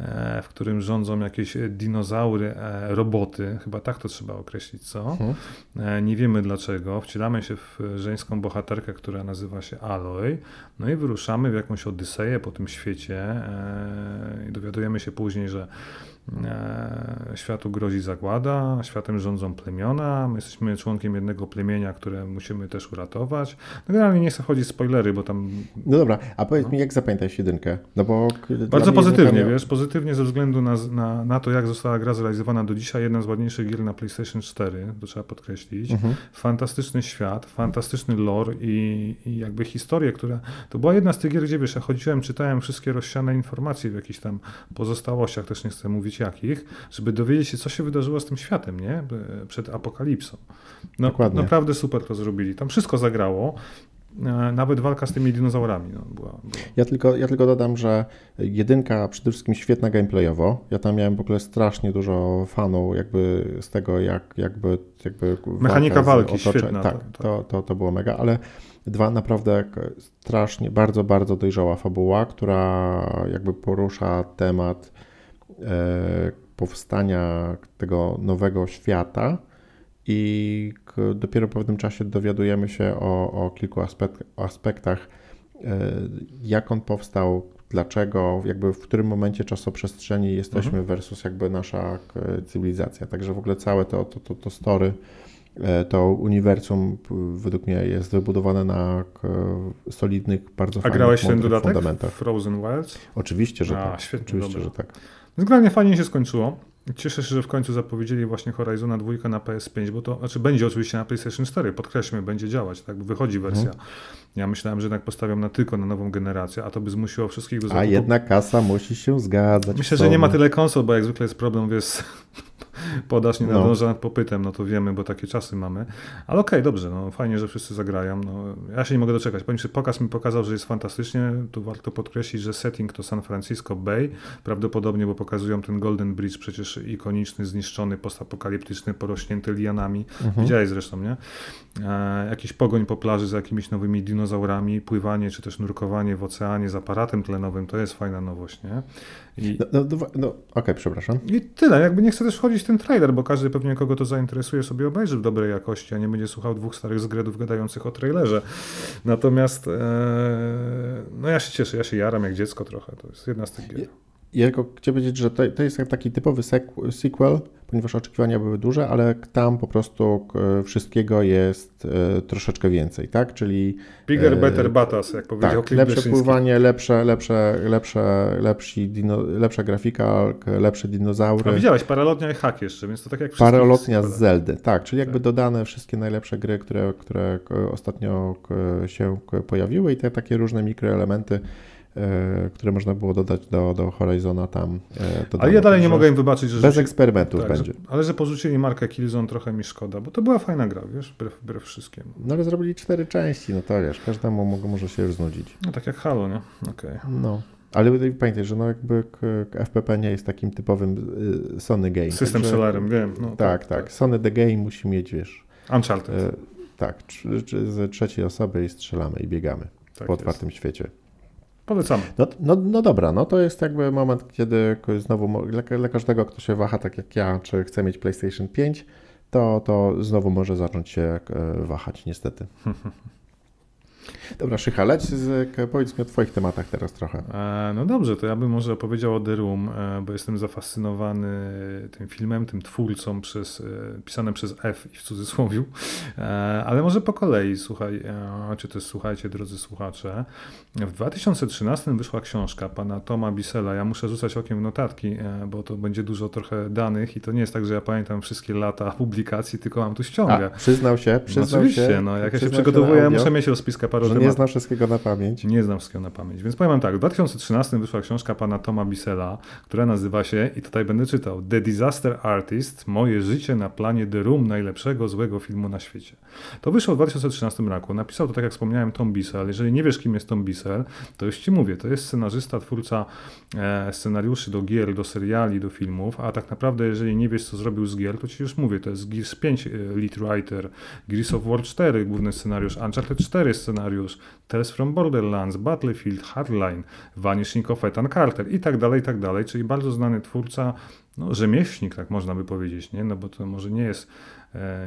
e, w którym rządzą jakieś dinozaury, e, roboty, chyba tak to trzeba określić, co? Mhm. E, Nie wiemy dlaczego. Wcielamy się w żeńską bohaterkę, która nazywa się Aloy. No i wyruszamy w jakąś odyseję po tym świecie. I dowiadujemy się później, że światu grozi zagłada, światem rządzą plemiona. My jesteśmy członkiem jednego plemienia, które musimy też uratować. No generalnie nie chcę chodzić w spoilery, bo tam No dobra, a powiedz mi, jak zapamiętałeś jedynkę? No bo bardzo pozytywnie, jedynka wiesz, pozytywnie ze względu na, na, na to, jak została gra zrealizowana do dzisiaj. Jedna z ładniejszych gier na PlayStation 4, to trzeba podkreślić. Mhm. Fantastyczny świat, fantastyczny lore i, i jakby historię, która... To była jedna z tych gier, gdzie wiesz, ja chodziłem, czytałem wszystkie rozsiane informacje w jakichś tam pozostałościach, też nie chcę mówić jakich, żeby dowiedzieć się, co się wydarzyło z tym światem, nie? Przed apokalipsą. No, Dokładnie. Naprawdę super to zrobili. Tam wszystko zagrało. E, Nawet walka z tymi dinozaurami no, była, była. Ja tylko, ja tylko dodam, że jedynka przede wszystkim świetna gameplayowo. Ja tam miałem w ogóle strasznie dużo fanu jakby z tego, jak jakby, jakby Mechanika walki świetna, Tak, tak, tak. To, to, to było mega, ale dwa naprawdę strasznie, bardzo, bardzo dojrzała fabuła, która jakby porusza temat powstania tego nowego świata i dopiero po pewnym czasie dowiadujemy się o, o kilku aspek- aspektach, e, jak on powstał, dlaczego, jakby w którym momencie czasoprzestrzeni jesteśmy versus jakby nasza cywilizacja. Także w ogóle całe to, to, to, to story, e, to uniwersum według mnie jest wybudowane na solidnych, bardzo A fajnych, grałeś ten dodatek? fundamentach. Frozen Wilds? Oczywiście, że A, tak. świetnie, Oczywiście, dobra. że tak. Generalnie fajnie się skończyło. Cieszę się, że w końcu zapowiedzieli właśnie Horizona 2 na PS5, bo to znaczy będzie oczywiście na PlayStation 4, podkreślmy, będzie działać, tak, wychodzi wersja. Mhm. Ja myślałem, że jednak postawią na tylko na nową generację, a to by zmusiło wszystkich do A zakupu. jednak kasa musi się zgadzać. Myślę, że nie ma tyle konsol, bo jak zwykle jest problem, wiesz, podaż nie No. nadąża nad popytem, no to wiemy, bo takie czasy mamy. Ale okej, dobrze, no fajnie, że wszyscy zagrają. No, ja się nie mogę doczekać. Powiem, że pokaz mi pokazał, że jest fantastycznie. Tu warto podkreślić, że setting to San Francisco Bay. Prawdopodobnie, bo pokazują ten Golden Bridge, przecież ikoniczny, zniszczony, postapokaliptyczny, porośnięty lianami. Mhm. Widziałeś zresztą, nie? E, jakiś pogoń po plaży za jakimiś nowymi dinozaurami, pływanie czy też nurkowanie w oceanie z aparatem tlenowym, to jest fajna nowość, nie? I, No, no, no, no okej, przepraszam. i tyle. Jakby nie chcę też wchodzić w ten trailer, bo każdy pewnie kogo to zainteresuje sobie obejrzy w dobrej jakości, a nie będzie słuchał dwóch starych zgredów gadających o trailerze. Natomiast e, no ja się cieszę, ja się jaram jak dziecko trochę. To jest jedna z tych gier. Ja tylko chcę powiedzieć, że to, to jest taki typowy sequ- sequel, ponieważ oczekiwania były duże, ale tam po prostu k- wszystkiego jest e, troszeczkę więcej, tak? Czyli Bigger, e, better, batas, jak powiedział tak, lepsze pływanie, lepsze, lepsze, lepsze, lepsi dino, lepsza grafika, lepsze A dinozaury. widziałeś, paralotnia i hak jeszcze, więc to tak jak wszystkie Paralotnia z. Zeldy, tak, czyli jakby Tak. dodane wszystkie najlepsze gry, które, które ostatnio się pojawiły i te takie różne mikroelementy, e, które można było dodać do, do Horizona tam. e, Ale dodano. ja dalej nie mogę im wybaczyć, że Bez rzuci- eksperymentów tak, będzie. Że, ale że porzucili markę Killzone trochę mi szkoda, bo to była fajna gra, wiesz, wbrew, wbrew wszystkiemu. No ale zrobili cztery części, no to wiesz, każdemu mo- może się już znudzić. No tak jak Halo, nie? Okej. No. Ale pamiętaj, że no jakby FPP nie jest takim typowym y, Sony game. System Także- wiem. No, Tak, tak. Sony The Game musi mieć, wiesz, Uncharted. e, tak, z trzeciej osoby i strzelamy i biegamy tak po otwartym świecie. Polecamy. No, no, no dobra, no to jest jakby moment, kiedy znowu dla każdego, kto się waha tak jak ja, czy chce mieć PlayStation 5, to, to znowu może zacząć się e, wahać niestety. Dobra, Szycha, leć z, powiedz mi o twoich tematach teraz trochę. E, no dobrze, to ja bym może opowiedział o The Room, e, bo jestem zafascynowany tym filmem, tym twórcą przez, e, pisane przez F i w cudzysłowie, e, ale może po kolei, słuchaj, e, czy też słuchajcie, drodzy słuchacze. W 2013 wyszła książka pana Toma Bisela, ja muszę rzucać okiem w notatki, e, bo to będzie dużo trochę danych i to nie jest tak, że ja pamiętam wszystkie lata publikacji, tylko mam tu ściągę. A, przyznał się, przyznał oczywiście, się. no jak ja się przygotowuję, ja muszę mieć rozpiskę paru Że tematów. nie zna wszystkiego na pamięć. Nie znam wszystkiego na pamięć. Więc powiem tak, w 2013 wyszła książka pana Toma Bisela, która nazywa się, i tutaj będę czytał, The Disaster Artist, moje życie na planie The Room, najlepszego złego filmu na świecie. To wyszło w 2013 roku. Napisał to, tak jak wspomniałem, Tom Bissell. Jeżeli nie wiesz, kim jest Tom Bissell, to już ci mówię, to jest scenarzysta, twórca e, scenariuszy do gier, do seriali, do filmów, a tak naprawdę, jeżeli nie wiesz, co zrobił z gier, to ci już mówię, to jest Gears 5 e, lead writer, Gears of War 4 główny scenariusz, Uncharted 4 scenariusz, Tales from Borderlands, Battlefield, Hardline, Vanishing of Ethan Carter i tak dalej, i tak dalej, czyli bardzo znany twórca, no, rzemieślnik, tak można by powiedzieć, nie? no bo to może nie jest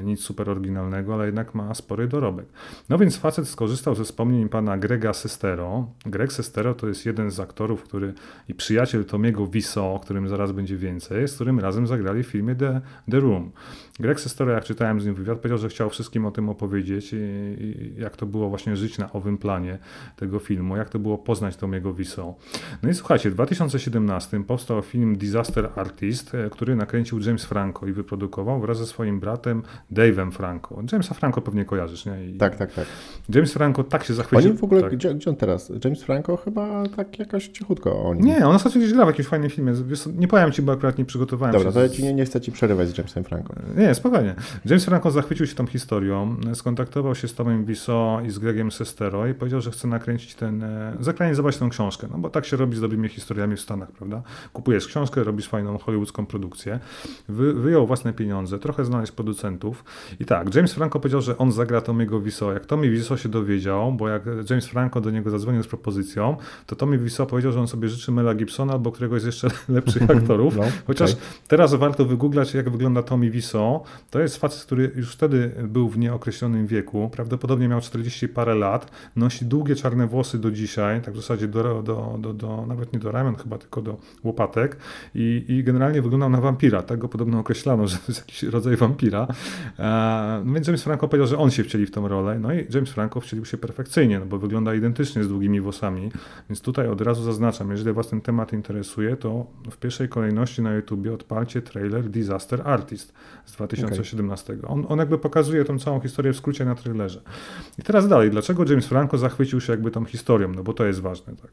nic super oryginalnego, ale jednak ma spory dorobek. No więc facet skorzystał ze wspomnień pana Grega Sestero. Greg Sestero to jest jeden z aktorów, który i przyjaciel Tomiego Wiseau, o którym zaraz będzie więcej, z którym razem zagrali w filmie The, The Room. Greg Sestero, jak czytałem z nim wywiad, powiedział, że chciał wszystkim o tym opowiedzieć, i, i jak to było właśnie żyć na owym planie tego filmu, jak to było poznać Tomiego Wiseau. No i słuchajcie, w 2017 powstał film Disaster Artist, e, który nakręcił James Franco i wyprodukował wraz ze swoim bratem Dave'em Franco. Jamesa Franco pewnie kojarzysz, nie? I Tak, tak, tak. James Franco tak się zachwycił. Oni w ogóle, tak. gdzie, gdzie on teraz? James Franco chyba tak jakoś cichutko o nim. Nie, on ostatnio gdzieś gra w jakimś fajnym filmie. Nie powiem ci, bo akurat nie przygotowałem Dobra, się. to ja ci nie, nie chcę ci przerywać z Jamesem Franco. Nie, spokojnie. James Franco zachwycił się tą historią, skontaktował się z Tomem Wiseau i z Gregiem Sestero i powiedział, że chce nakręcić ten, e, zakranizować tą książkę, no bo tak się robi z dobrymi historiami w Stanach, prawda? Kupujesz książkę, robisz fajną hollywoodzką produkcję, Wy, wyjął własne pieniądze, trochę znaleźć producentów i tak, James Franco powiedział, że on zagra Tomiego Wiseau. Jak Tommy Wiseau się dowiedział, bo jak James Franco do niego zadzwonił z propozycją, to Tommy Wiseau powiedział, że on sobie życzy Mela Gibsona albo któregoś z jeszcze lepszych aktorów, No, chociaż okej. Teraz warto wygooglać, jak wygląda Tommy Wiseau. To jest facet, który już wtedy był w nieokreślonym wieku. Prawdopodobnie miał 40 parę lat. Nosi długie czarne włosy do dzisiaj, tak w zasadzie do, do, do, do nawet nie do ramion chyba, tylko do łopatek. I, I generalnie wyglądał na wampira. Tak go podobno określano, że to jest jakiś rodzaj wampira. E, no więc James Franco powiedział, że on się wcieli w tą rolę. No i James Franco wcielił się perfekcyjnie, no bo wygląda identycznie z długimi włosami. Więc tutaj od razu zaznaczam, jeżeli Was ten temat interesuje, to w pierwszej kolejności na YouTubie odpalcie trailer Disaster Artist z 2017. On, on jakby pokazuje tą całą historię w skrócie na trailerze. I teraz dalej, dlaczego James Franco zachwycił się jakby tą historią? No bo to jest ważne, tak.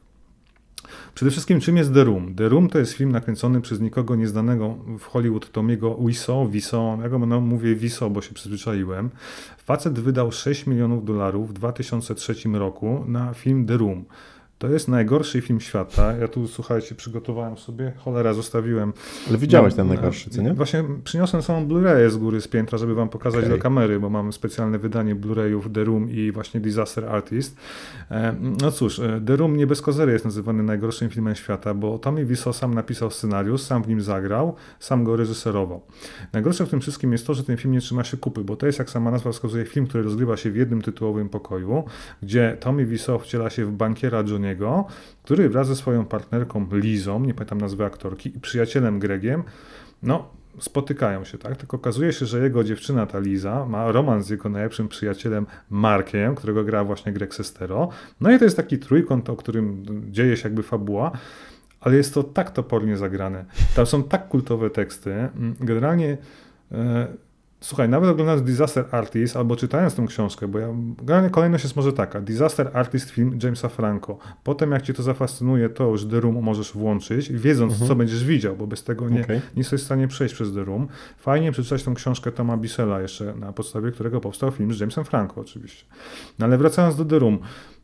Przede wszystkim, czym jest The Room? The Room to jest film nakręcony przez nikogo nieznanego w Hollywood Tomiego Wiseau, Wiseau, ja go no, mówię Wiseau, bo się przyzwyczaiłem. Facet wydał 6 milionów dolarów w 2003 roku na film The Room. To jest najgorszy film świata. Ja tu, słuchajcie, przygotowałem sobie, cholera, zostawiłem. Ale widziałeś ten No, najgorszy, co nie? Właśnie przyniosłem samą Blu-rayę z góry z piętra, żeby wam pokazać Okej. do kamery, bo mam specjalne wydanie Blu-rayów The Room i właśnie Disaster Artist. E, No cóż, e, The Room nie bez kozery jest nazywany najgorszym filmem świata, bo Tommy Wiseau sam napisał scenariusz, sam w nim zagrał, sam go reżyserował. Najgorsze w tym wszystkim jest to, że ten film nie trzyma się kupy, bo to jest, jak sama nazwa wskazuje, film, który rozgrywa się w jednym tytułowym pokoju, gdzie Tommy Wiseau wciela się w bankiera Który wraz ze swoją partnerką Lizą, nie pamiętam nazwy aktorki, i przyjacielem Gregiem, no, spotykają się, tak? Tylko okazuje się, że jego dziewczyna, ta Liza, ma romans z jego najlepszym przyjacielem Markiem, którego gra właśnie Greg Sestero. No i to jest taki trójkąt, o którym dzieje się jakby fabuła, ale jest to tak topornie zagrane. Tam są tak kultowe teksty. Mm, Generalnie e, Słuchaj, nawet oglądając Disaster Artist albo czytając tą książkę, bo ja, generalnie kolejność jest może taka, Disaster Artist film Jamesa Franco. Potem jak cię to zafascynuje, to już The Room możesz włączyć, wiedząc Mhm. co będziesz widział, bo bez tego nie, Okej. nie jesteś w stanie przejść przez The Room. Fajnie przeczytać tą książkę Toma Bissella jeszcze, na podstawie którego powstał film z Jamesem Franco oczywiście. No ale wracając do The Room,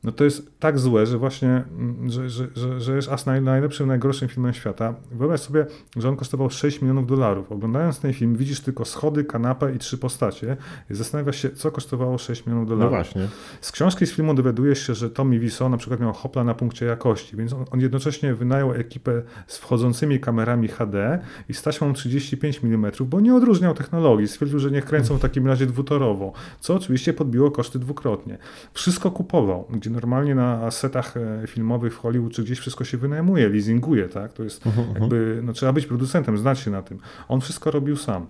no to jest tak złe, że właśnie, mm, że, że, że, że jest naj, najlepszym, najgorszym filmem świata. Wyobraź sobie, że on kosztował 6 milionów dolarów. Oglądając ten film widzisz tylko schody, kanapę i trzy postacie i zastanawiasz się, co kosztowało 6 milionów No dolarów. właśnie. Z książki z filmu dowiadujesz się, że Tommy Wiseau na przykład miał hopla na punkcie jakości, więc on, on jednocześnie wynajął ekipę z wchodzącymi kamerami HD i z taśmą 35 mm, bo nie odróżniał technologii. Stwierdził, że niech kręcą w takim razie dwutorowo, co oczywiście podbiło koszty dwukrotnie. Wszystko kupował, gdzie normalnie na setach e, filmowych w Hollywood czy gdzieś wszystko się wynajmuje, leasinguje, tak? To jest mhm, mhm. jakby, no trzeba być producentem, znać się na tym. On wszystko robił sam.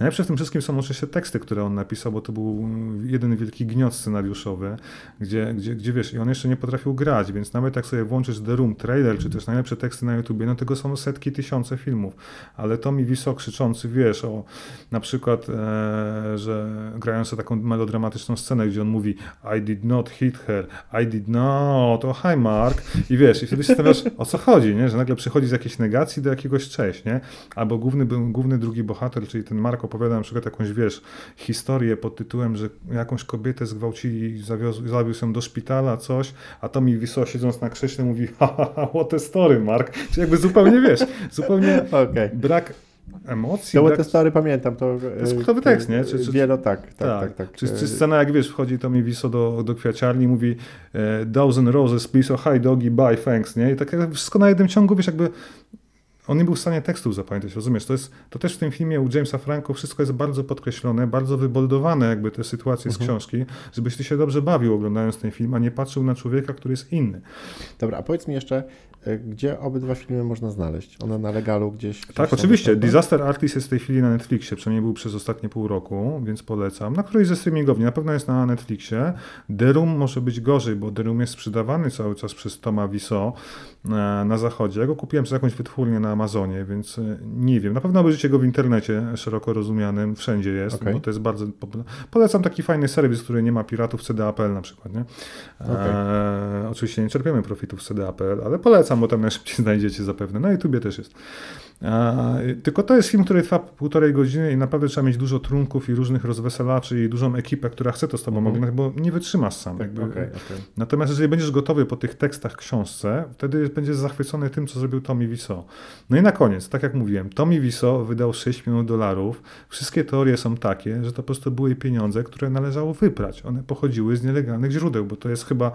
Najlepsze w tym wszystkim są oczywiście teksty, które on napisał, bo to był jeden wielki gniot scenariuszowy, gdzie, gdzie, gdzie wiesz, i on jeszcze nie potrafił grać, więc nawet jak sobie włączysz The Room trailer, czy też najlepsze teksty na YouTubie, no tego są setki, tysiące filmów, ale to mi Wiso krzyczący, wiesz, o na przykład, e, że grając taką melodramatyczną scenę, gdzie on mówi I did not hit her, I did not, to hi Mark i wiesz, i wtedy się zastanawiasz, o co chodzi, nie? że nagle przychodzi z jakiejś negacji do jakiegoś cześć, nie? albo główny, główny drugi bohater, czyli ten Mark opowiada na przykład jakąś, wiesz, historię pod tytułem, że jakąś kobietę zgwałcili i zawiózł, zawiózł ją do szpitala, coś, a to mi Wiso siedząc na krześle mówi, ha, ha, ha, what a story, Mark. Czyli jakby zupełnie, wiesz, zupełnie okay. brak emocji. No, brak... te story pamiętam. To, to jest gotowy tekst, nie? Czy, czy, Wielo, tak, tak, tak. tak, tak. Czy, czy scena, jak wiesz, wchodzi to mi Wiso do, do kwiaciarni i mówi e, thousand roses, please, oh hi doggy, bye, thanks, nie? I tak wszystko na jednym ciągu, wiesz, jakby on nie był w stanie tekstów zapamiętać, rozumiesz? To, jest, to też w tym filmie u Jamesa Franco wszystko jest bardzo podkreślone, bardzo wyboldowane jakby te sytuacje z mhm. książki, żebyś ty się dobrze bawił oglądając ten film, a nie patrzył na człowieka, który jest inny. Dobra, a powiedz mi jeszcze, e, gdzie obydwa filmy można znaleźć? One na legalu gdzieś? gdzieś tak, oczywiście. Disaster Artist jest w tej chwili na Netflixie, przynajmniej był przez ostatnie pół roku, więc polecam. Na którejś ze streamingowni, na pewno jest na Netflixie. The Room może być gorzej, bo The Room jest sprzedawany cały czas przez Toma Wiseau e, na zachodzie. Ja go kupiłem przez jakąś wytwórnię na Amazonie, więc e, nie wiem. Na pewno obejrzycie go w internecie szeroko rozumianym, wszędzie jest, okay. bo to jest bardzo Polecam taki fajny serwis, który nie ma piratów CDAPL na przykład, nie? Okay. E, oczywiście nie czerpiemy profitów CDAPL, ale polecam, bo tam najszybciej znajdziecie zapewne. Na YouTubie też jest. Tylko to jest film, który trwa półtorej godziny i naprawdę trzeba mieć dużo trunków i różnych rozweselaczy i dużą ekipę, która chce to z tobą mm. oglądać, bo nie wytrzymasz sam. Tak. Okay, okay. Natomiast jeżeli będziesz gotowy po tych tekstach książce, wtedy będziesz zachwycony tym, co zrobił Tommy Wiseau. No i na koniec, tak jak mówiłem, Tommy Wiseau wydał 6 milionów dolarów. Wszystkie teorie są takie, że to po prostu były pieniądze, które należało wyprać. One pochodziły z nielegalnych źródeł, bo to jest chyba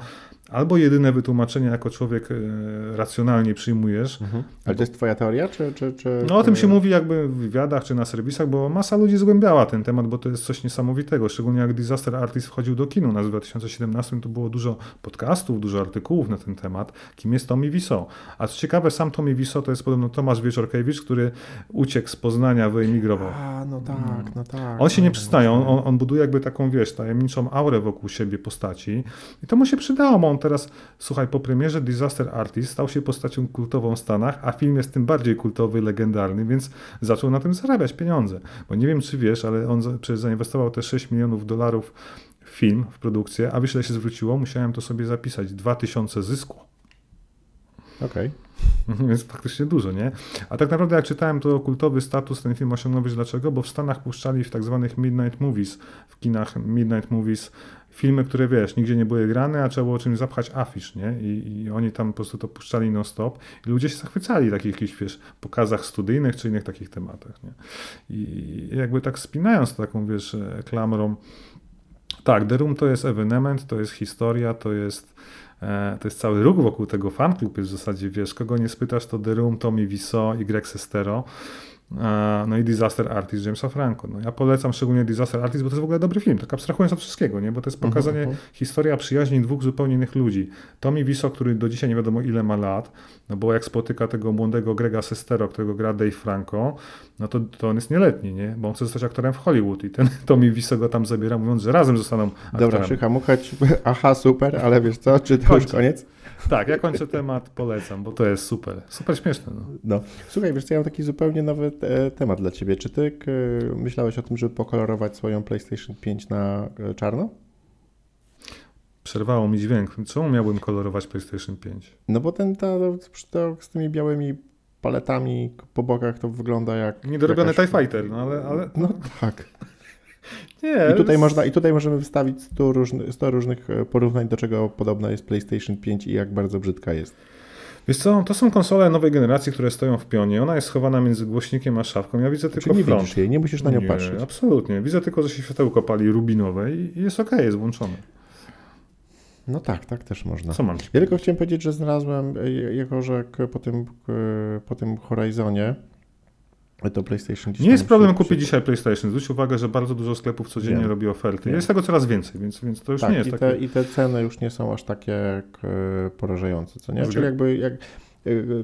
albo jedyne wytłumaczenie jako człowiek e, racjonalnie przyjmujesz. Mhm. Ale to jest twoja teoria, czy, czy, czy... No o tym się mówi jakby w wywiadach, czy na serwisach, bo masa ludzi zgłębiała ten temat, bo to jest coś niesamowitego, szczególnie jak Disaster Artist wchodził do kinu nas w 2017, to było dużo podcastów, dużo artykułów na ten temat, kim jest Tommy Wiseau. A co ciekawe, sam Tommy Wiseau to jest podobno Tomasz Wieczorkiewicz, który uciekł z Poznania, wyemigrował. A, no tak, no tak. On się nie no, przystaje, on, on buduje jakby taką, wiesz, tajemniczą aurę wokół siebie postaci i to mu się przydało, bo teraz, słuchaj, po premierze Disaster Artist stał się postacią kultową w Stanach, a film jest tym bardziej kultowy, legendarny, więc zaczął na tym zarabiać pieniądze. Bo nie wiem, czy wiesz, ale on przecież zainwestował te 6 milionów dolarów w film, w produkcję, a wiesz, ile się zwróciło? Musiałem to sobie zapisać. 2000 zysku. Okej. Okay. Więc faktycznie dużo, nie? A tak naprawdę jak czytałem, to kultowy status ten film osiągnął, wiesz dlaczego? Bo w Stanach puszczali w tak zwanych midnight movies, w kinach midnight movies filmy, które wiesz, nigdzie nie były grane, a trzeba było czymś zapchać afisz, nie? I, i oni tam po prostu to puszczali non-stop i ludzie się zachwycali takich jakichś, wiesz, pokazach studyjnych czy innych takich tematach, nie? I jakby tak spinając taką, wiesz, e, klamrą, tak, The Room to jest ewenement, to jest historia, to jest to jest cały ruch wokół tego fanklub jest w zasadzie, wiesz, kogo nie spytasz, to The Room, Tommy i Greg Sestero. No i Disaster Artist Jamesa Franco. No ja polecam szczególnie Disaster Artist, bo to jest w ogóle dobry film, tak abstrahując od wszystkiego, nie? bo to jest mhm, pokazanie uh mhm. -huh. historia przyjaźni dwóch zupełnie innych ludzi. Tommy Wiseau, który do dzisiaj nie wiadomo ile ma lat, no bo jak spotyka tego młodego Grega Sestero, którego gra Dave Franco, no to, to on jest nieletni, nie? bo on chce zostać aktorem w Hollywood i ten Tommy Wiseau go tam zabiera, mówiąc, że razem zostaną aktorem. Dobra, Szycha, muchać, aha, super, ale wiesz co, czy to już koniec? Tak, ja kończę temat, polecam, bo to jest super, super śmieszne. No. no. Słuchaj, wiesz co, ja mam taki zupełnie nowy te temat dla Ciebie. Czy Ty myślałeś o tym, żeby pokolorować swoją PlayStation 5 na e, czarno? Przerwało mi dźwięk. Czemu miałbym kolorować PlayStation 5? No bo ten ta, to, z tymi białymi paletami po bokach to wygląda jak... Niedorobiony jakaś... TIE Fighter, no ale... ale... No tak. Nie, I, tutaj można, I tutaj możemy wystawić 100, różny, 100 różnych e, porównań, do czego podobna jest PlayStation 5 i jak bardzo brzydka jest. Wiesz co, to są konsole nowej generacji, które stoją w pionie. Ona jest schowana między głośnikiem a szafką. Ja widzę tylko nie front. widzisz jej, nie musisz na nią nie, patrzeć. Absolutnie. Widzę tylko, że się światełko pali rubinowe i jest ok, jest włączone. No tak, tak też można. Co mam? Ja tylko chciałem powiedzieć, że znalazłem, e, jako że po tym, e, po tym Horizonie to PlayStation Nie jest problem kupić dzisiaj PlayStation. Zwróć uwagę, że bardzo dużo sklepów codziennie Wiem. robi oferty. Jest tego coraz więcej, więc, więc to już tak, nie jest i takie... Te, I te ceny już nie są aż takie e, porażające, co nie? Czyli jakby jak, e,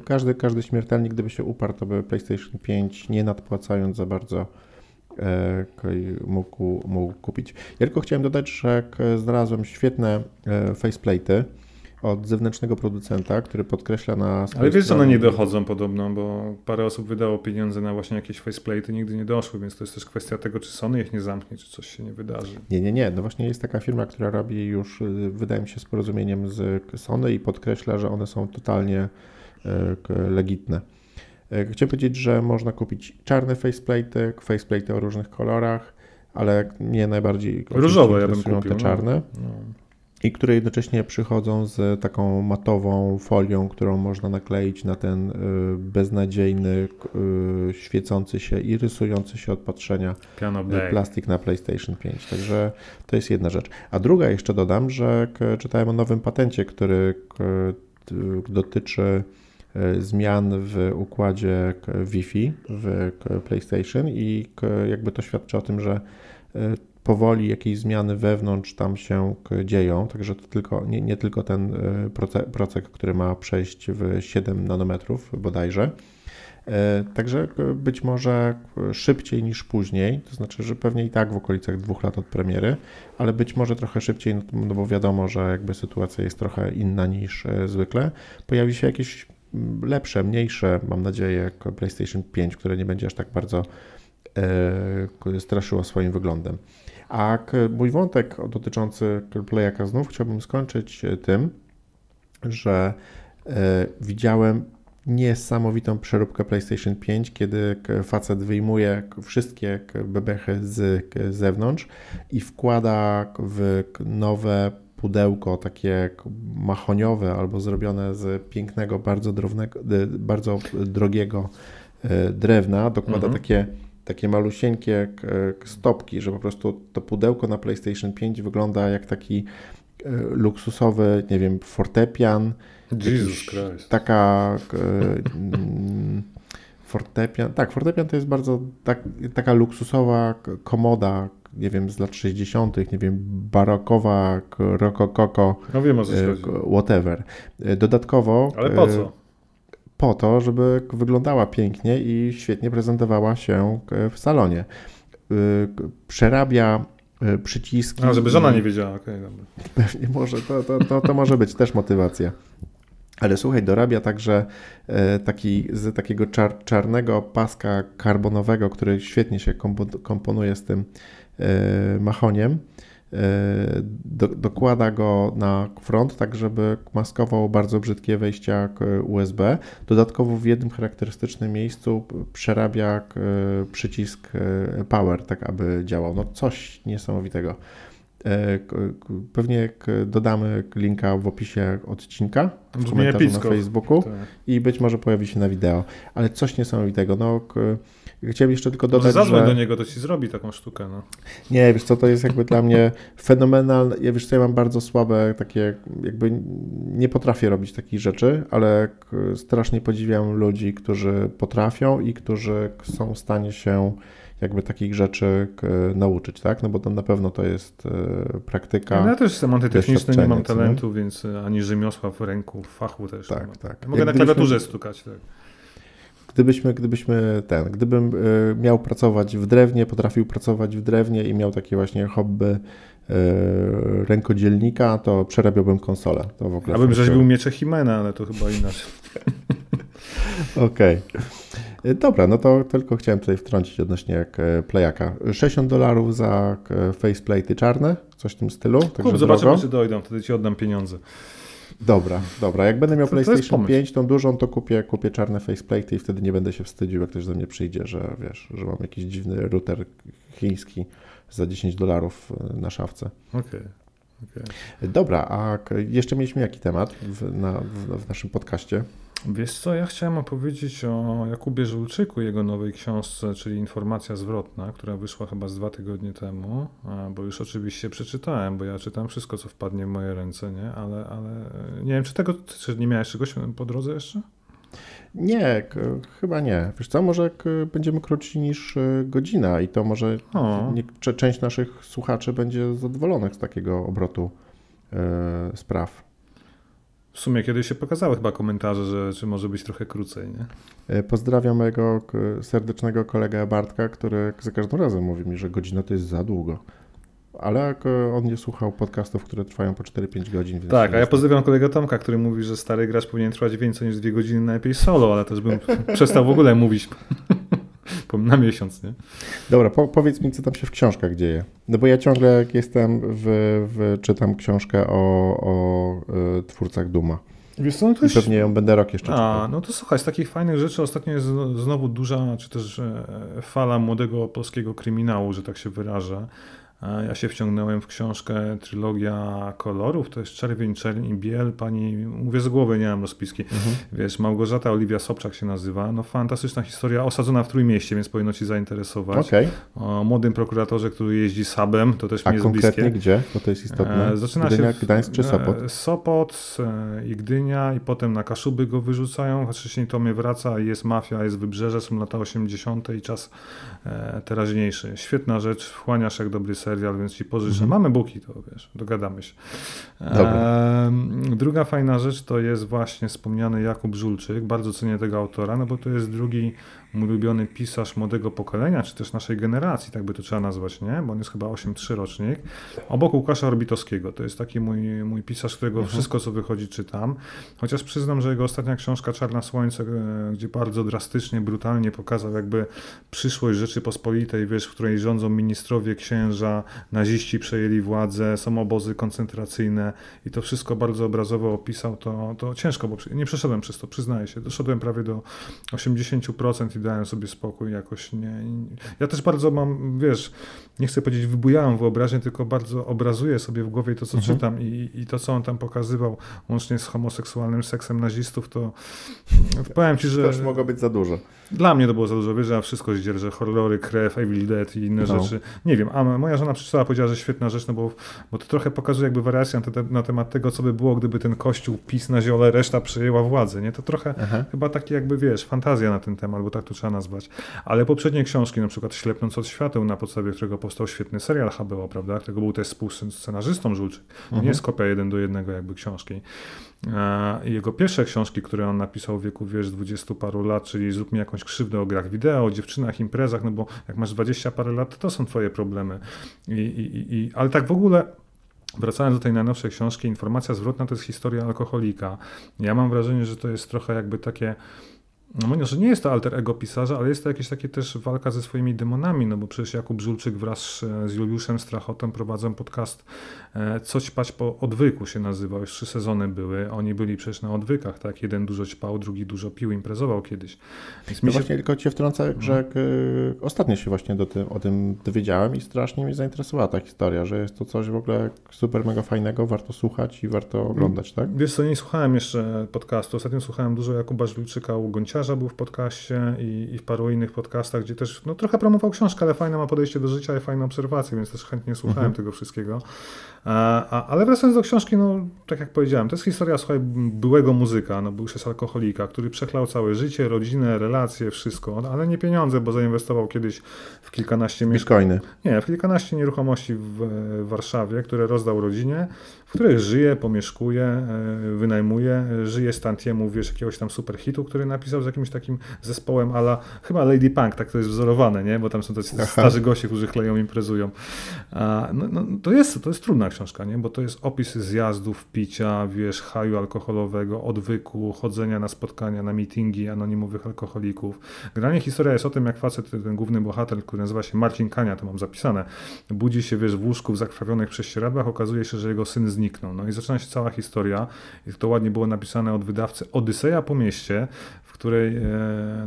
każdy, każdy śmiertelnik, gdyby się uparł, to by PlayStation 5 nie nadpłacając za bardzo e, mógł, mógł kupić. Ja tylko chciałem dodać, że znalazłem świetne faceplate'y od zewnętrznego producenta, który podkreśla na Ale wiesz, że one nie dochodzą podobno, bo parę osób wydało pieniądze na właśnie jakieś faceplate nigdy nie doszły, więc to jest też kwestia tego, czy Sony ich nie zamknie, czy coś się nie wydarzy. Nie, nie, nie. No właśnie jest taka firma, która robi już, y, wydaje mi się, z porozumieniem z Sony i podkreśla, że one są totalnie y, legitne. Y, chciałem powiedzieć, że można kupić czarne faceplate, faceplate o różnych kolorach, ale mnie najbardziej różowe ja bym kupił, te no. czarne. No. No i które jednocześnie przychodzą z taką matową folią, którą można nakleić na ten y, beznadziejny, y, świecący się i rysujący się od patrzenia y, plastik na PlayStation 5. Także to jest jedna rzecz. A druga jeszcze dodam, że czytałem o nowym patencie, który dotyczy zmian w układzie Wi-Fi w PlayStation i jakby to świadczy o tym, że powoli jakieś zmiany wewnątrz tam się dzieją, także to tylko, nie, nie tylko ten e, procek, który ma przejść w 7 nanometrów bodajże. E, także e, być może szybciej niż później, to znaczy, że pewnie i tak w okolicach dwóch lat od premiery, ale być może trochę szybciej, no, no bo wiadomo, że jakby sytuacja jest trochę inna niż zwykle. Pojawi się jakieś lepsze, mniejsze, mam nadzieję, PlayStation 5, które nie będzie aż tak bardzo straszyło swoim wyglądem. A mój wątek dotyczący Playaka znów chciałbym skończyć e, tym, że e, widziałem niesamowitą przeróbkę PlayStation 5, kiedy facet wyjmuje wszystkie bebechy z zewnątrz i wkłada w nowe pudełko takie mahoniowe albo zrobione z pięknego, bardzo, drobnego, bardzo drogiego e, drewna, dokłada mhm. takie takie malusieńkie stopki, że po prostu to pudełko na PlayStation 5 wygląda jak taki e, luksusowy, nie wiem, fortepian. Jesus Christ. Taka mm, fortepian, tak, fortepian to jest bardzo tak, taka luksusowa komoda, nie wiem, z lat 60., nie wiem, barokowa, rokokoko, no wiem, o co whatever. E, dodatkowo... Ale po co? po to, żeby wyglądała pięknie i świetnie prezentowała się w salonie. Przerabia przyciski. A, żeby żona nie wiedziała, okej, okay, Pewnie może, to, to, to, to może być też motywacja. Ale słuchaj, dorabia także e, taki, z takiego czar, czarnego paska karbonowego, który świetnie się komponuje z tym e, machoniem E, do, dokłada go na front, tak żeby maskował bardzo brzydkie wejścia USB. Dodatkowo w jednym charakterystycznym miejscu przerabia przycisk e, power, tak aby działał. No coś niesamowitego. Pewnie dodamy linka w opisie odcinka, w komentarzu na Facebooku tak. i być może pojawi się na wideo, ale coś niesamowitego. No, Chciałem jeszcze tylko dodać, Może że... do niego, to ci zrobi taką sztukę. No. Nie, wiesz co, to jest jakby dla mnie fenomenalne. Ja wiesz co, ja mam bardzo słabe takie, jakby nie potrafię robić takich rzeczy, ale strasznie podziwiam ludzi, którzy potrafią i którzy są w stanie się jakby takich rzeczy nauczyć, tak? No bo to na pewno to jest e, praktyka. No ja też jestem antytechniczny, nie mam talentu, nie? więc ani rzemiosła w ręku, w fachu też. Tak, tak. Ja mogę Jak na klawiaturze stukać, tak. Gdybyśmy, gdybyśmy ten, gdybym y, miał pracować w drewnie, potrafił pracować w drewnie i miał takie właśnie hobby y, rękodzielnika, to przerabiałbym konsolę. To w ogóle. Abym rzeźbił miecze Himena, ale to chyba inaczej. Okej. Okay. Dobra, no to tylko chciałem tutaj wtrącić odnośnie playaka. 60 dolarów za faceplate'y czarne, coś w tym stylu. Kup, zobaczymy, czy dojdą, wtedy ci oddam pieniądze. Dobra, dobra. Jak będę miał to PlayStation to 5, tą dużą, to kupię, kupię czarne faceplate i wtedy nie będę się wstydził, jak ktoś do mnie przyjdzie, że wiesz, że mam jakiś dziwny router chiński za 10 dolarów e, na szafce. Okej. Okay. Okay. Dobra, a jeszcze mieliśmy jaki temat w, na, w, w naszym podcaście? Wiesz co, ja chciałem opowiedzieć o Jakubie Żulczyku, jego nowej książce, czyli Informacja zwrotna, która wyszła chyba z dwa tygodnie temu, bo już oczywiście przeczytałem, bo ja czytam wszystko, co wpadnie w moje ręce, nie? Ale, ale nie wiem, czy tego, czy nie miałeś czegoś po drodze jeszcze? Nie, chyba nie. Wiesz co, może będziemy krótsi niż e, godzina i to może nie, część naszych słuchaczy będzie zadowolonych z takiego obrotu e, spraw. W sumie kiedyś się pokazały chyba komentarze, że czy może być trochę krócej, nie? E, pozdrawiam mojego serdecznego kolegę Bartka, który za każdym razem mówi mi, że godzina to jest za długo. Ale on nie słuchał podcastów, które trwają po 4-5 godzin. tak, a ja pozdrawiam kolegę Tomka, który mówi, że stary gracz powinien trwać więcej niż 2 godziny, najlepiej solo, ale też bym przestał w ogóle mówić na miesiąc, nie? Dobra, po, powiedz mi, co tam się w książkach dzieje. No bo ja ciągle, jak jestem, w, w czytam książkę o, o y, twórcach Duma. Wiesz co, no to I pewnie ją będę rok jeszcze czytał. A, no to słuchaj, z takich fajnych rzeczy ostatnio jest znowu duża, czy też e, fala młodego polskiego kryminału, że tak się wyrażę. Ja się wciągnąłem w książkę Trylogia Kolorów, to jest Czerwień, Czerń i Biel. Pani, mówię z głowy, nie mam rozpiski. Mhm. Wiesz, Małgorzata Oliwia Sobczak się nazywa. No fantastyczna historia, osadzona w Trójmieście, więc powinno ci zainteresować. Okay. O młodym prokuratorze, który jeździ sabem, to też A mi jest konkretnie bliskie. gdzie? Bo to jest istotne. E, zaczyna Gdynia, się w, Gdańsk czy Sopot? E, Sopot e, i Gdynia i potem na Kaszuby go wyrzucają, a wcześniej to mnie wraca jest mafia, jest wybrzeże, są lata 80. i czas teraźniejszy. Świetna rzecz, wchłaniasz jak dobry serial, więc ci pożyczę mhm. mamy buki, to wiesz, dogadamy się. E, druga fajna rzecz to jest właśnie wspomniany Jakub Żulczyk. Bardzo cenię tego autora, no bo to jest drugi mój ulubiony pisarz młodego pokolenia, czy też naszej generacji, tak by to trzeba nazwać, nie? Bo on jest chyba 8-3 rocznik. Obok Łukasza Orbitowskiego. To jest taki mój, mój pisarz, którego mhm. wszystko, co wychodzi, czytam. Chociaż przyznam, że jego ostatnia książka Czarna Słońce, e, gdzie bardzo drastycznie, brutalnie pokazał jakby przyszłość Rzeczypospolitej, wiesz, w której rządzą ministrowie, księża, naziści przejęli władzę, są obozy koncentracyjne i to wszystko bardzo obrazowo opisał, to, to ciężko, bo nie przeszedłem przez to, przyznaję się. Doszedłem prawie do 80% i dałem sobie spokój jakoś. Nie. Ja też bardzo mam, wiesz, nie chcę powiedzieć wybujałem wyobraźnię, tylko bardzo obrazuję sobie w głowie to, co mhm. czytam i, i to, co on tam pokazywał, łącznie z homoseksualnym seksem nazistów, to, to powiem ci, że... To już mogło być za dużo. Dla mnie to było za dużo, wiesz, ja wszystko zdzierżę, horrory, krew, Evil Dead i inne no. rzeczy. Nie wiem, a moja żona przeczytała, powiedziała, że świetna rzecz, no bo, bo to trochę pokazuje jakby wariację na, te, na temat tego, co by było, gdyby ten kościół PiS na ziole, reszta przejęła władzę, nie? To trochę Aha. chyba taki jakby, wiesz, fantazja na ten temat, bo tak to trzeba nazwać. Ale poprzednie książki, na przykład Ślepnąc od świateł, na podstawie którego powstał świetny serial HBO, prawda? Którego był też współscenarzystą Żulczyk. Mhm. Nie jest kopia jeden do jednego jakby książki. Jego pierwsze książki, które on napisał w wieku, wiesz, dwudziestu paru lat, czyli Zrób mi jakąś krzywdę o grach wideo, o dziewczynach, imprezach, no bo jak masz dwadzieścia parę lat, to, są twoje problemy. I, i, i, ale tak w ogóle Wracając do tej najnowszej książki, informacja zwrotna to jest historia alkoholika. Ja mam wrażenie, że to jest trochę jakby takie no że nie jest to alter ego pisarza, ale jest to jakieś takie też walka ze swoimi demonami, no bo przecież Jakub Żulczyk wraz z Juliuszem Strachotem prowadzą podcast e, Co ćpać po odwyku się nazywa, już trzy sezony były, oni byli przecież na odwykach, tak, jeden dużo ćpał, drugi dużo pił, imprezował kiedyś. Więc no się... właśnie tylko cię wtrącę, że hmm. ostatnio się właśnie do tym, o tym dowiedziałem i strasznie mnie zainteresowała ta historia, że jest to coś w ogóle super mega fajnego, warto słuchać i warto oglądać, tak? Wiesz co, nie słuchałem jeszcze podcastu, ostatnio słuchałem dużo Jakuba Żulczyka u Gonciarza, był w podcaście i, i, w paru innych podcastach, gdzie też no, trochę promował książkę, ale fajne ma podejście do życia i fajne obserwacje, więc też chętnie słuchałem mhm. tego wszystkiego. A, ale wracając do książki, no tak jak powiedziałem, to jest historia słuchaj, byłego muzyka, no był już alkoholika, który przeklał całe życie, rodzinę, relacje, wszystko, no, ale nie pieniądze, bo zainwestował kiedyś w kilkanaście mieszkań. Nie, w kilkanaście nieruchomości w, w Warszawie, które rozdał rodzinie, w których żyje, pomieszkuje, e, wynajmuje, żyje z tantiemu, wiesz, jakiegoś tam super hitu, który napisał z jakimś takim zespołem, ale chyba Lady Punk, tak to jest wzorowane, nie? Bo tam są tacy Aha. starzy goście, którzy chleją, imprezują. A, no, no, to, jest, to jest trudna książka, nie? Bo to jest opis zjazdów, picia, wiesz, haju alkoholowego, odwyku, chodzenia na spotkania, na meetingi anonimowych alkoholików. Generalnie historia jest o tym, jak facet, ten główny bohater, który nazywa się Marcin Kania, to mam zapisane, budzi się, wiesz, w łóżku w zakrwawionych prześcieradłach, okazuje się, że jego syn zniknął. No i zaczyna się cała historia, to ładnie było napisane od wydawcy, Odyseja po mieście, w której e,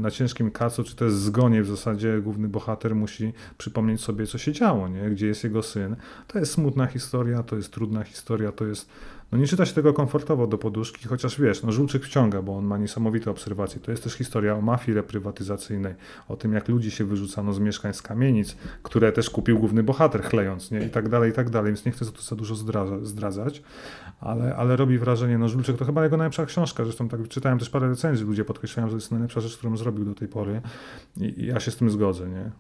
na ciężkim kacu, czy też zgonie w zasadzie główny bohater musi przypomnieć sobie, co się działo, nie? gdzie jest jego syn. To jest smutna historia, to jest trudna historia, to jest no nie czyta się tego komfortowo do poduszki, chociaż wiesz, no Żulczyk wciąga, bo on ma niesamowite obserwacje. To jest też historia o mafii reprywatyzacyjnej, o tym jak ludzi się wyrzucano z mieszkań, z kamienic, które też kupił główny bohater chlejąc, nie? I tak dalej, i tak dalej, więc nie chcę tu za dużo zdradzać, ale, ale robi wrażenie, no Żulczyk to chyba jego najlepsza książka, zresztą tak czytałem też parę recenzji, ludzie podkreślają, że to jest najlepsza rzecz, którą zrobił do tej pory i, i ja się z tym zgodzę, nie?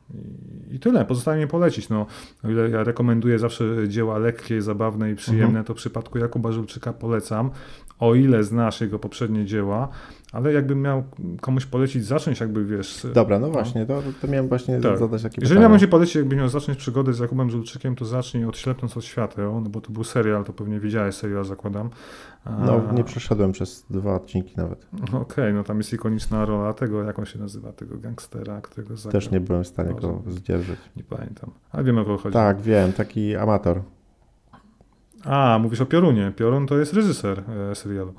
I, i tyle, pozostaje mi polecić, no, o ile ja rekomenduję zawsze dzieła lekkie, zabawne i przyjemne, mhm. to w przypadku Jakuba Żulczyka polecam, o ile znasz jego poprzednie dzieła, ale jakbym miał komuś polecić zacząć jakby, wiesz... Dobra, no właśnie, to, to miałem właśnie tak. zadać takie Jeżeli miałbym ci polecić, jakby miał zacząć przygodę z Jakubem Żulczykiem, to zacznij od Ślepnąc od świateł, no bo to był serial, to pewnie widziałeś serial, zakładam. No, nie przeszedłem przez dwa odcinki nawet. Okej, okay, no tam jest ikoniczna rola tego, jak on się nazywa, tego gangstera, którego zagrał. Też nie byłem w stanie go zdzierżyć. Nie pamiętam, ale wiem o kogo chodzi. Tak, wiem, taki amator. A, mówisz o Piorunie. Piorun to jest reżyser e, serialu.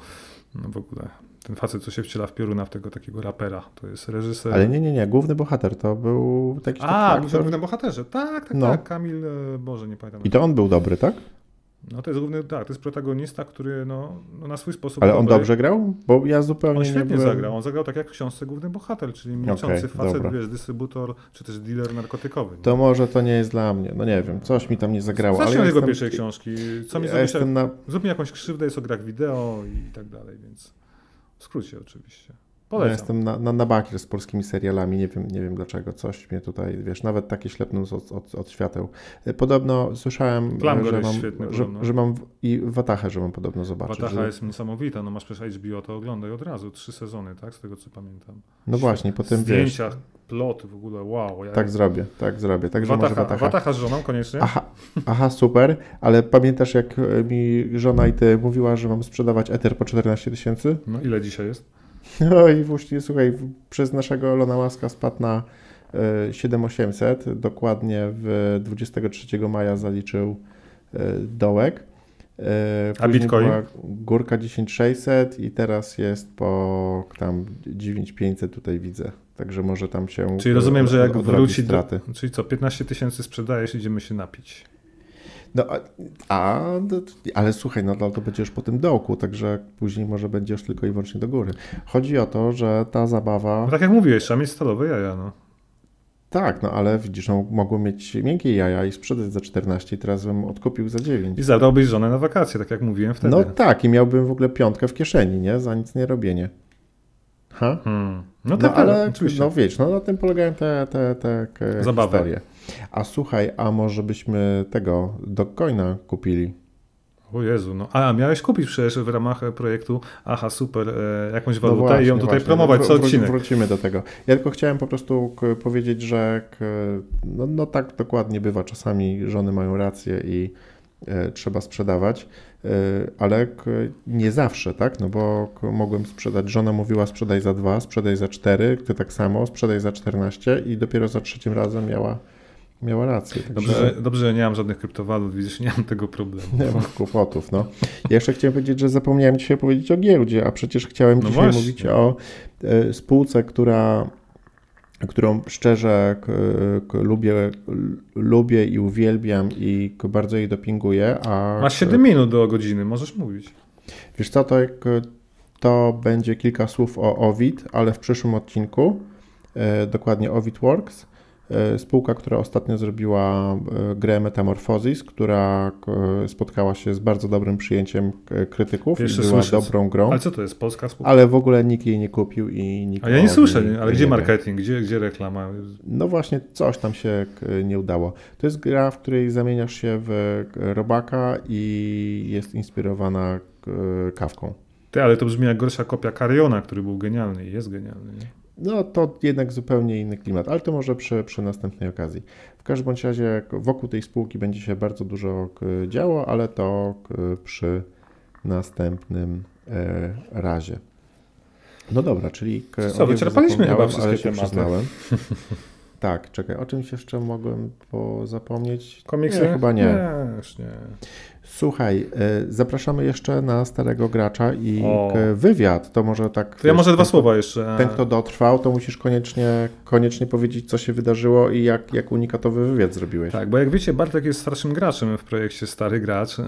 No w ogóle. Ten facet, co się wciela w Pioruna, w tego takiego rapera, to jest reżyser. Ale nie, nie, nie, główny bohater to był taki. A, taki główny bohaterze, tak, tak, no. tak. Kamil, e, Boże, nie pamiętam. I to on był dobry, tak? No to jest główny, tak, to jest protagonista, który no, no na swój sposób... Ale on dobry. dobrze grał? Bo ja zupełnie On świetnie nie byłem... zagrał, on zagrał tak jak w książce Główny Bohater, czyli milczący okay, facet, dobra. wiesz, dystrybutor, czy też dealer narkotykowy. Nie? To może to nie jest dla mnie, no nie wiem, coś mi tam nie zagrało. Zacznij ale jego pierwszej książki, co mi ja zrobisz, na... zrób mi jakąś krzywdę, jest o grach wideo i tak dalej, więc w skrócie oczywiście. Polecam. Ja jestem na, na, na bakier z polskimi serialami, nie wiem, nie wiem dlaczego, coś mnie tutaj, wiesz, nawet takie ślepnąc od, od, od świateł. Podobno słyszałem, że mam, świetny, że, że, mam i Watachę, że mam podobno zobaczyć. Watacha że... jest niesamowita, no masz przecież HBO, to oglądaj od razu, trzy sezony, tak, z tego co pamiętam. No właśnie, potem Zdjęcia, wiesz, plot w ogóle, wow. Ja tak zrobię, tak zrobię. Także Watacha, może Watacha. Watacha z żoną koniecznie. Aha, aha, super, ale pamiętasz jak mi żona i ty mówiła, że mam sprzedawać Ether po 14 tysięcy? No ile dzisiaj jest? No i właśnie, słuchaj, przez naszego Lona Łaska spadł na 7800. E, Dokładnie w 23 maja zaliczył e, dołek. E, później A Bitcoin? Była górka 10600 i teraz jest po tam 9500 tutaj widzę. Także może tam się. Czyli rozumiem, że jak wróci. Straty. Do, czyli co, 15 tysięcy sprzedajesz, idziemy się napić. No, a, a, ale słuchaj, no to będzie już po tym dołku, także później może będziesz tylko i wyłącznie do góry. Chodzi o to, że ta zabawa... No tak jak mówiłeś, trzeba mieć stalowe jaja, no. Tak, no ale widzisz, no, mogło mieć miękkie jaja i sprzedać za 14 i teraz bym odkupił za 9. I zadałbyś żonę na wakacje, tak jak mówiłem wtedy. No tak, i miałbym w ogóle piątkę w kieszeni, nie? Za nic nie robienie. Ha? Hmm. No, tak, no, ale oczywiście. no wiesz, no na tym polegają te, te, te, te historie. A słuchaj, a może byśmy tego Dogcoina kupili? O Jezu, no a miałeś kupić przecież w ramach projektu Aha, super, e, jakąś walutę no właśnie, i ją tutaj właśnie. promować co odcinek. Wrócimy do tego. Ja tylko chciałem po prostu powiedzieć, że no, no tak dokładnie bywa. Czasami żony mają rację i e, trzeba sprzedawać, ale nie zawsze, tak? No bo mogłem sprzedać, żona mówiła sprzedaj za dwa, sprzedaj za cztery, ty tak samo, sprzedaj za 14 i dopiero za trzecim razem miała miała rację. Dobrze, że, dobrze, że nie mam żadnych kryptowalut, widzisz, nie mam tego problemu. Nie mam kłopotów, no. Ja jeszcze chciałem powiedzieć, że zapomniałem dzisiaj powiedzieć o giełdzie, a przecież chciałem no dzisiaj właśnie. mówić o y, spółce, która którą szczerze lubię, lubię i uwielbiam i bardzo jej dopinguję. A, Masz 7 minut do godziny, możesz mówić. Wiesz co, to, to będzie kilka słów o Ovid, ale w przyszłym odcinku, y, dokładnie Ovid Works. E, spółka, która ostatnio zrobiła e, grę Metamorphosis, która e, spotkała się z bardzo dobrym przyjęciem krytyków Pierwszy i była słyszę. dobrą grą. Ale co to jest? Polska spółka? Ale w ogóle nikt jej nie kupił i nikt A ja nie słyszę, nie, ale gdzie marketing, gdzie, gdzie reklama? No właśnie, coś tam się nie udało. To jest gra, w której zamieniasz się w robaka i jest inspirowana kawką. Ty, ale to brzmi jak gorsza kopia Cariona, który był genialny i jest genialny. Nie? No to jednak zupełnie inny klimat, ale to może przy, przy następnej okazji. W każdym bądź razie wokół tej spółki będzie się bardzo dużo działo, ale to przy następnym e, razie. No dobra, czyli Co, wyczerpaliśmy chyba wszystkie tematy. Tak, czekaj, o czymś jeszcze mogłem zapomnieć? Komiksy? Nie, chyba nie. Nie, już nie. Słuchaj, y, zapraszamy jeszcze na starego gracza i O. wywiad. To może tak. To ja wiesz, może dwa ten, słowa jeszcze. Ten, kto dotrwał, to musisz koniecznie, koniecznie powiedzieć, co się wydarzyło i jak, jak unikatowy wywiad zrobiłeś. Tak, bo jak wiecie, Bartek jest starszym graczem w projekcie Stary Gracz e,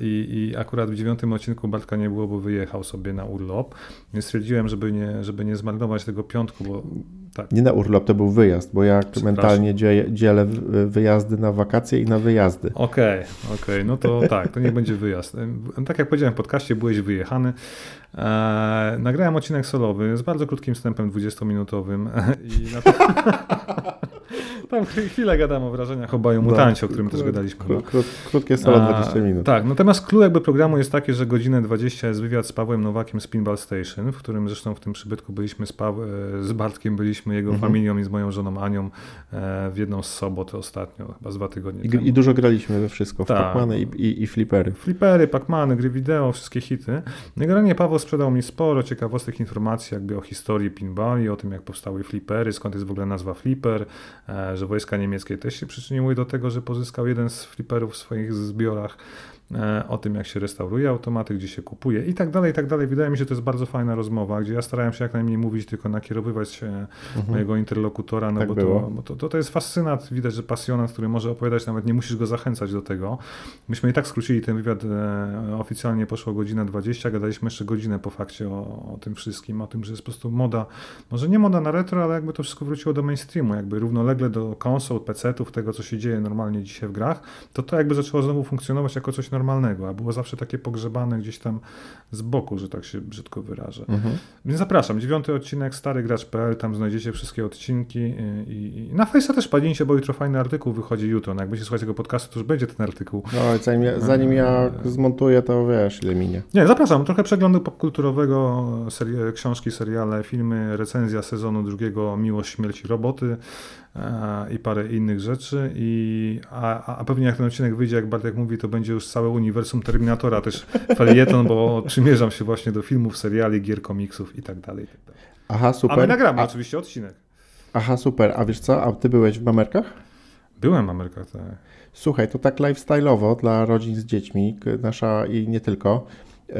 i, i akurat w dziewiątym odcinku Bartka nie było, bo wyjechał sobie na urlop. Więc stwierdziłem, żeby nie, żeby nie zmarnować tego piątku, bo tak. Nie na urlop, to był wyjazd, bo ja mentalnie dzie- dzielę wy- wyjazdy na wakacje i na wyjazdy. Okej, okej, no to tak, to niech będzie wyjazd. Tak jak powiedziałem w podcaście, byłeś wyjechany. E, nagrałem odcinek solowy z bardzo krótkim wstępem 20-minutowym i na tam chwilę gadam o wrażeniach o Baju Mutancie, o którym też gadaliśmy. kró- kró- krótkie solo, A, 20 minut. Tak, natomiast clue jakby programu jest takie, że godzinę 20 jest wywiad z Pawłem Nowakiem z Pinball Station, w którym zresztą w tym przybytku byliśmy z, e, z Bartkiem, byliśmy jego Mhm. familią i z moją żoną Anią e, w jedną z sobot ostatnio, chyba z dwa tygodnie I, temu. I dużo graliśmy we wszystko, w Tak. Pac-Many i, i, i flipery. Flipery, Pacmany, gry wideo, wszystkie hity. No generalnie Paweł sprzedał mi sporo ciekawostek informacji jakby o historii pinballi, o tym jak powstały flipery, skąd jest w ogóle nazwa flipper, e, że wojska niemieckie też się przyczyniły do tego, że pozyskał jeden z fliperów w swoich zbiorach, e, o tym jak się restauruje automaty, gdzie się kupuje i tak dalej, i tak dalej. Wydaje mi się, że to jest bardzo fajna rozmowa, gdzie ja starałem się jak najmniej mówić, tylko nakierowywać się Mhm. mojego interlokutora, no Tak bo, było. to, bo to, to, to jest fascynat, widać, że pasjonat, który może opowiadać, nawet nie musisz go zachęcać do tego. Myśmy i tak skrócili ten wywiad, e, oficjalnie poszło godzina 20, gadaliśmy jeszcze godzinę po fakcie o, o tym wszystkim, o tym, że jest po prostu moda, może nie moda na retro, ale jakby to wszystko wróciło do mainstreamu, jakby równolegle do konsol, PC-ów, tego co się dzieje normalnie dzisiaj w grach, to to jakby zaczęło znowu funkcjonować jako coś normalnego, a było zawsze takie pogrzebane gdzieś tam z boku, że tak się brzydko wyrażę. Mhm. Więc zapraszam, dziewiąty odcinek starygracz.pl, tam znajdziecie wszystkie odcinki i, i, na Face'a też padnijcie, bo jutro fajny artykuł wychodzi jutro. No, jakbyście słuchać tego podcastu, to już będzie ten artykuł. No, zanim, ja, zanim ja zmontuję, to wiesz, ile minie. Nie, zapraszam, trochę przeglądu popkulturowego, seri- książki, seriale, filmy, recenzja sezonu drugiego Miłość, Śmierć i Roboty e, i parę innych rzeczy. I, a, a- a pewnie jak ten odcinek wyjdzie, jak Bartek mówi, to będzie już całe uniwersum Terminatora, też felieton, bo przymierzam się właśnie do filmów, seriali, gier, komiksów i tak dalej. tak. Aha, super. A my nagramy A, oczywiście odcinek. aha, super. A wiesz co, a ty byłeś w Mamerkach? Byłem w Amerykach, tak. Słuchaj, to tak lifestyle'owo dla rodzin z dziećmi, nasza i nie tylko, e,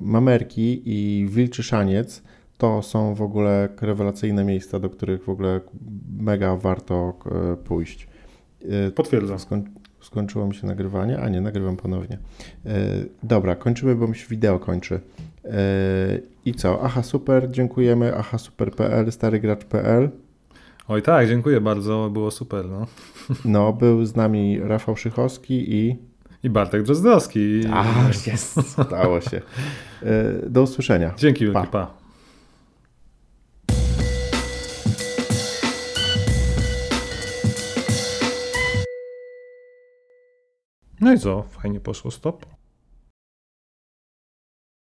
Mamerki i Wilczy Szaniec to są w ogóle rewelacyjne miejsca, do których w ogóle mega warto pójść. E, Potwierdzam. Skoń, skończyło mi się nagrywanie, a nie, nagrywam ponownie. E, dobra, kończymy, bo mi się wideo kończy. E, I co? Aha, super, dziękujemy. Aha, super.pl, starygracz.pl. Oj tak, dziękuję bardzo, było super. No. No, był z nami Rafał Szychowski i... I Bartek Drozdowski. A, jest, stało się. E, Do usłyszenia. Dzięki wielkie, Pa. pa. No i co? Fajnie poszło, stop.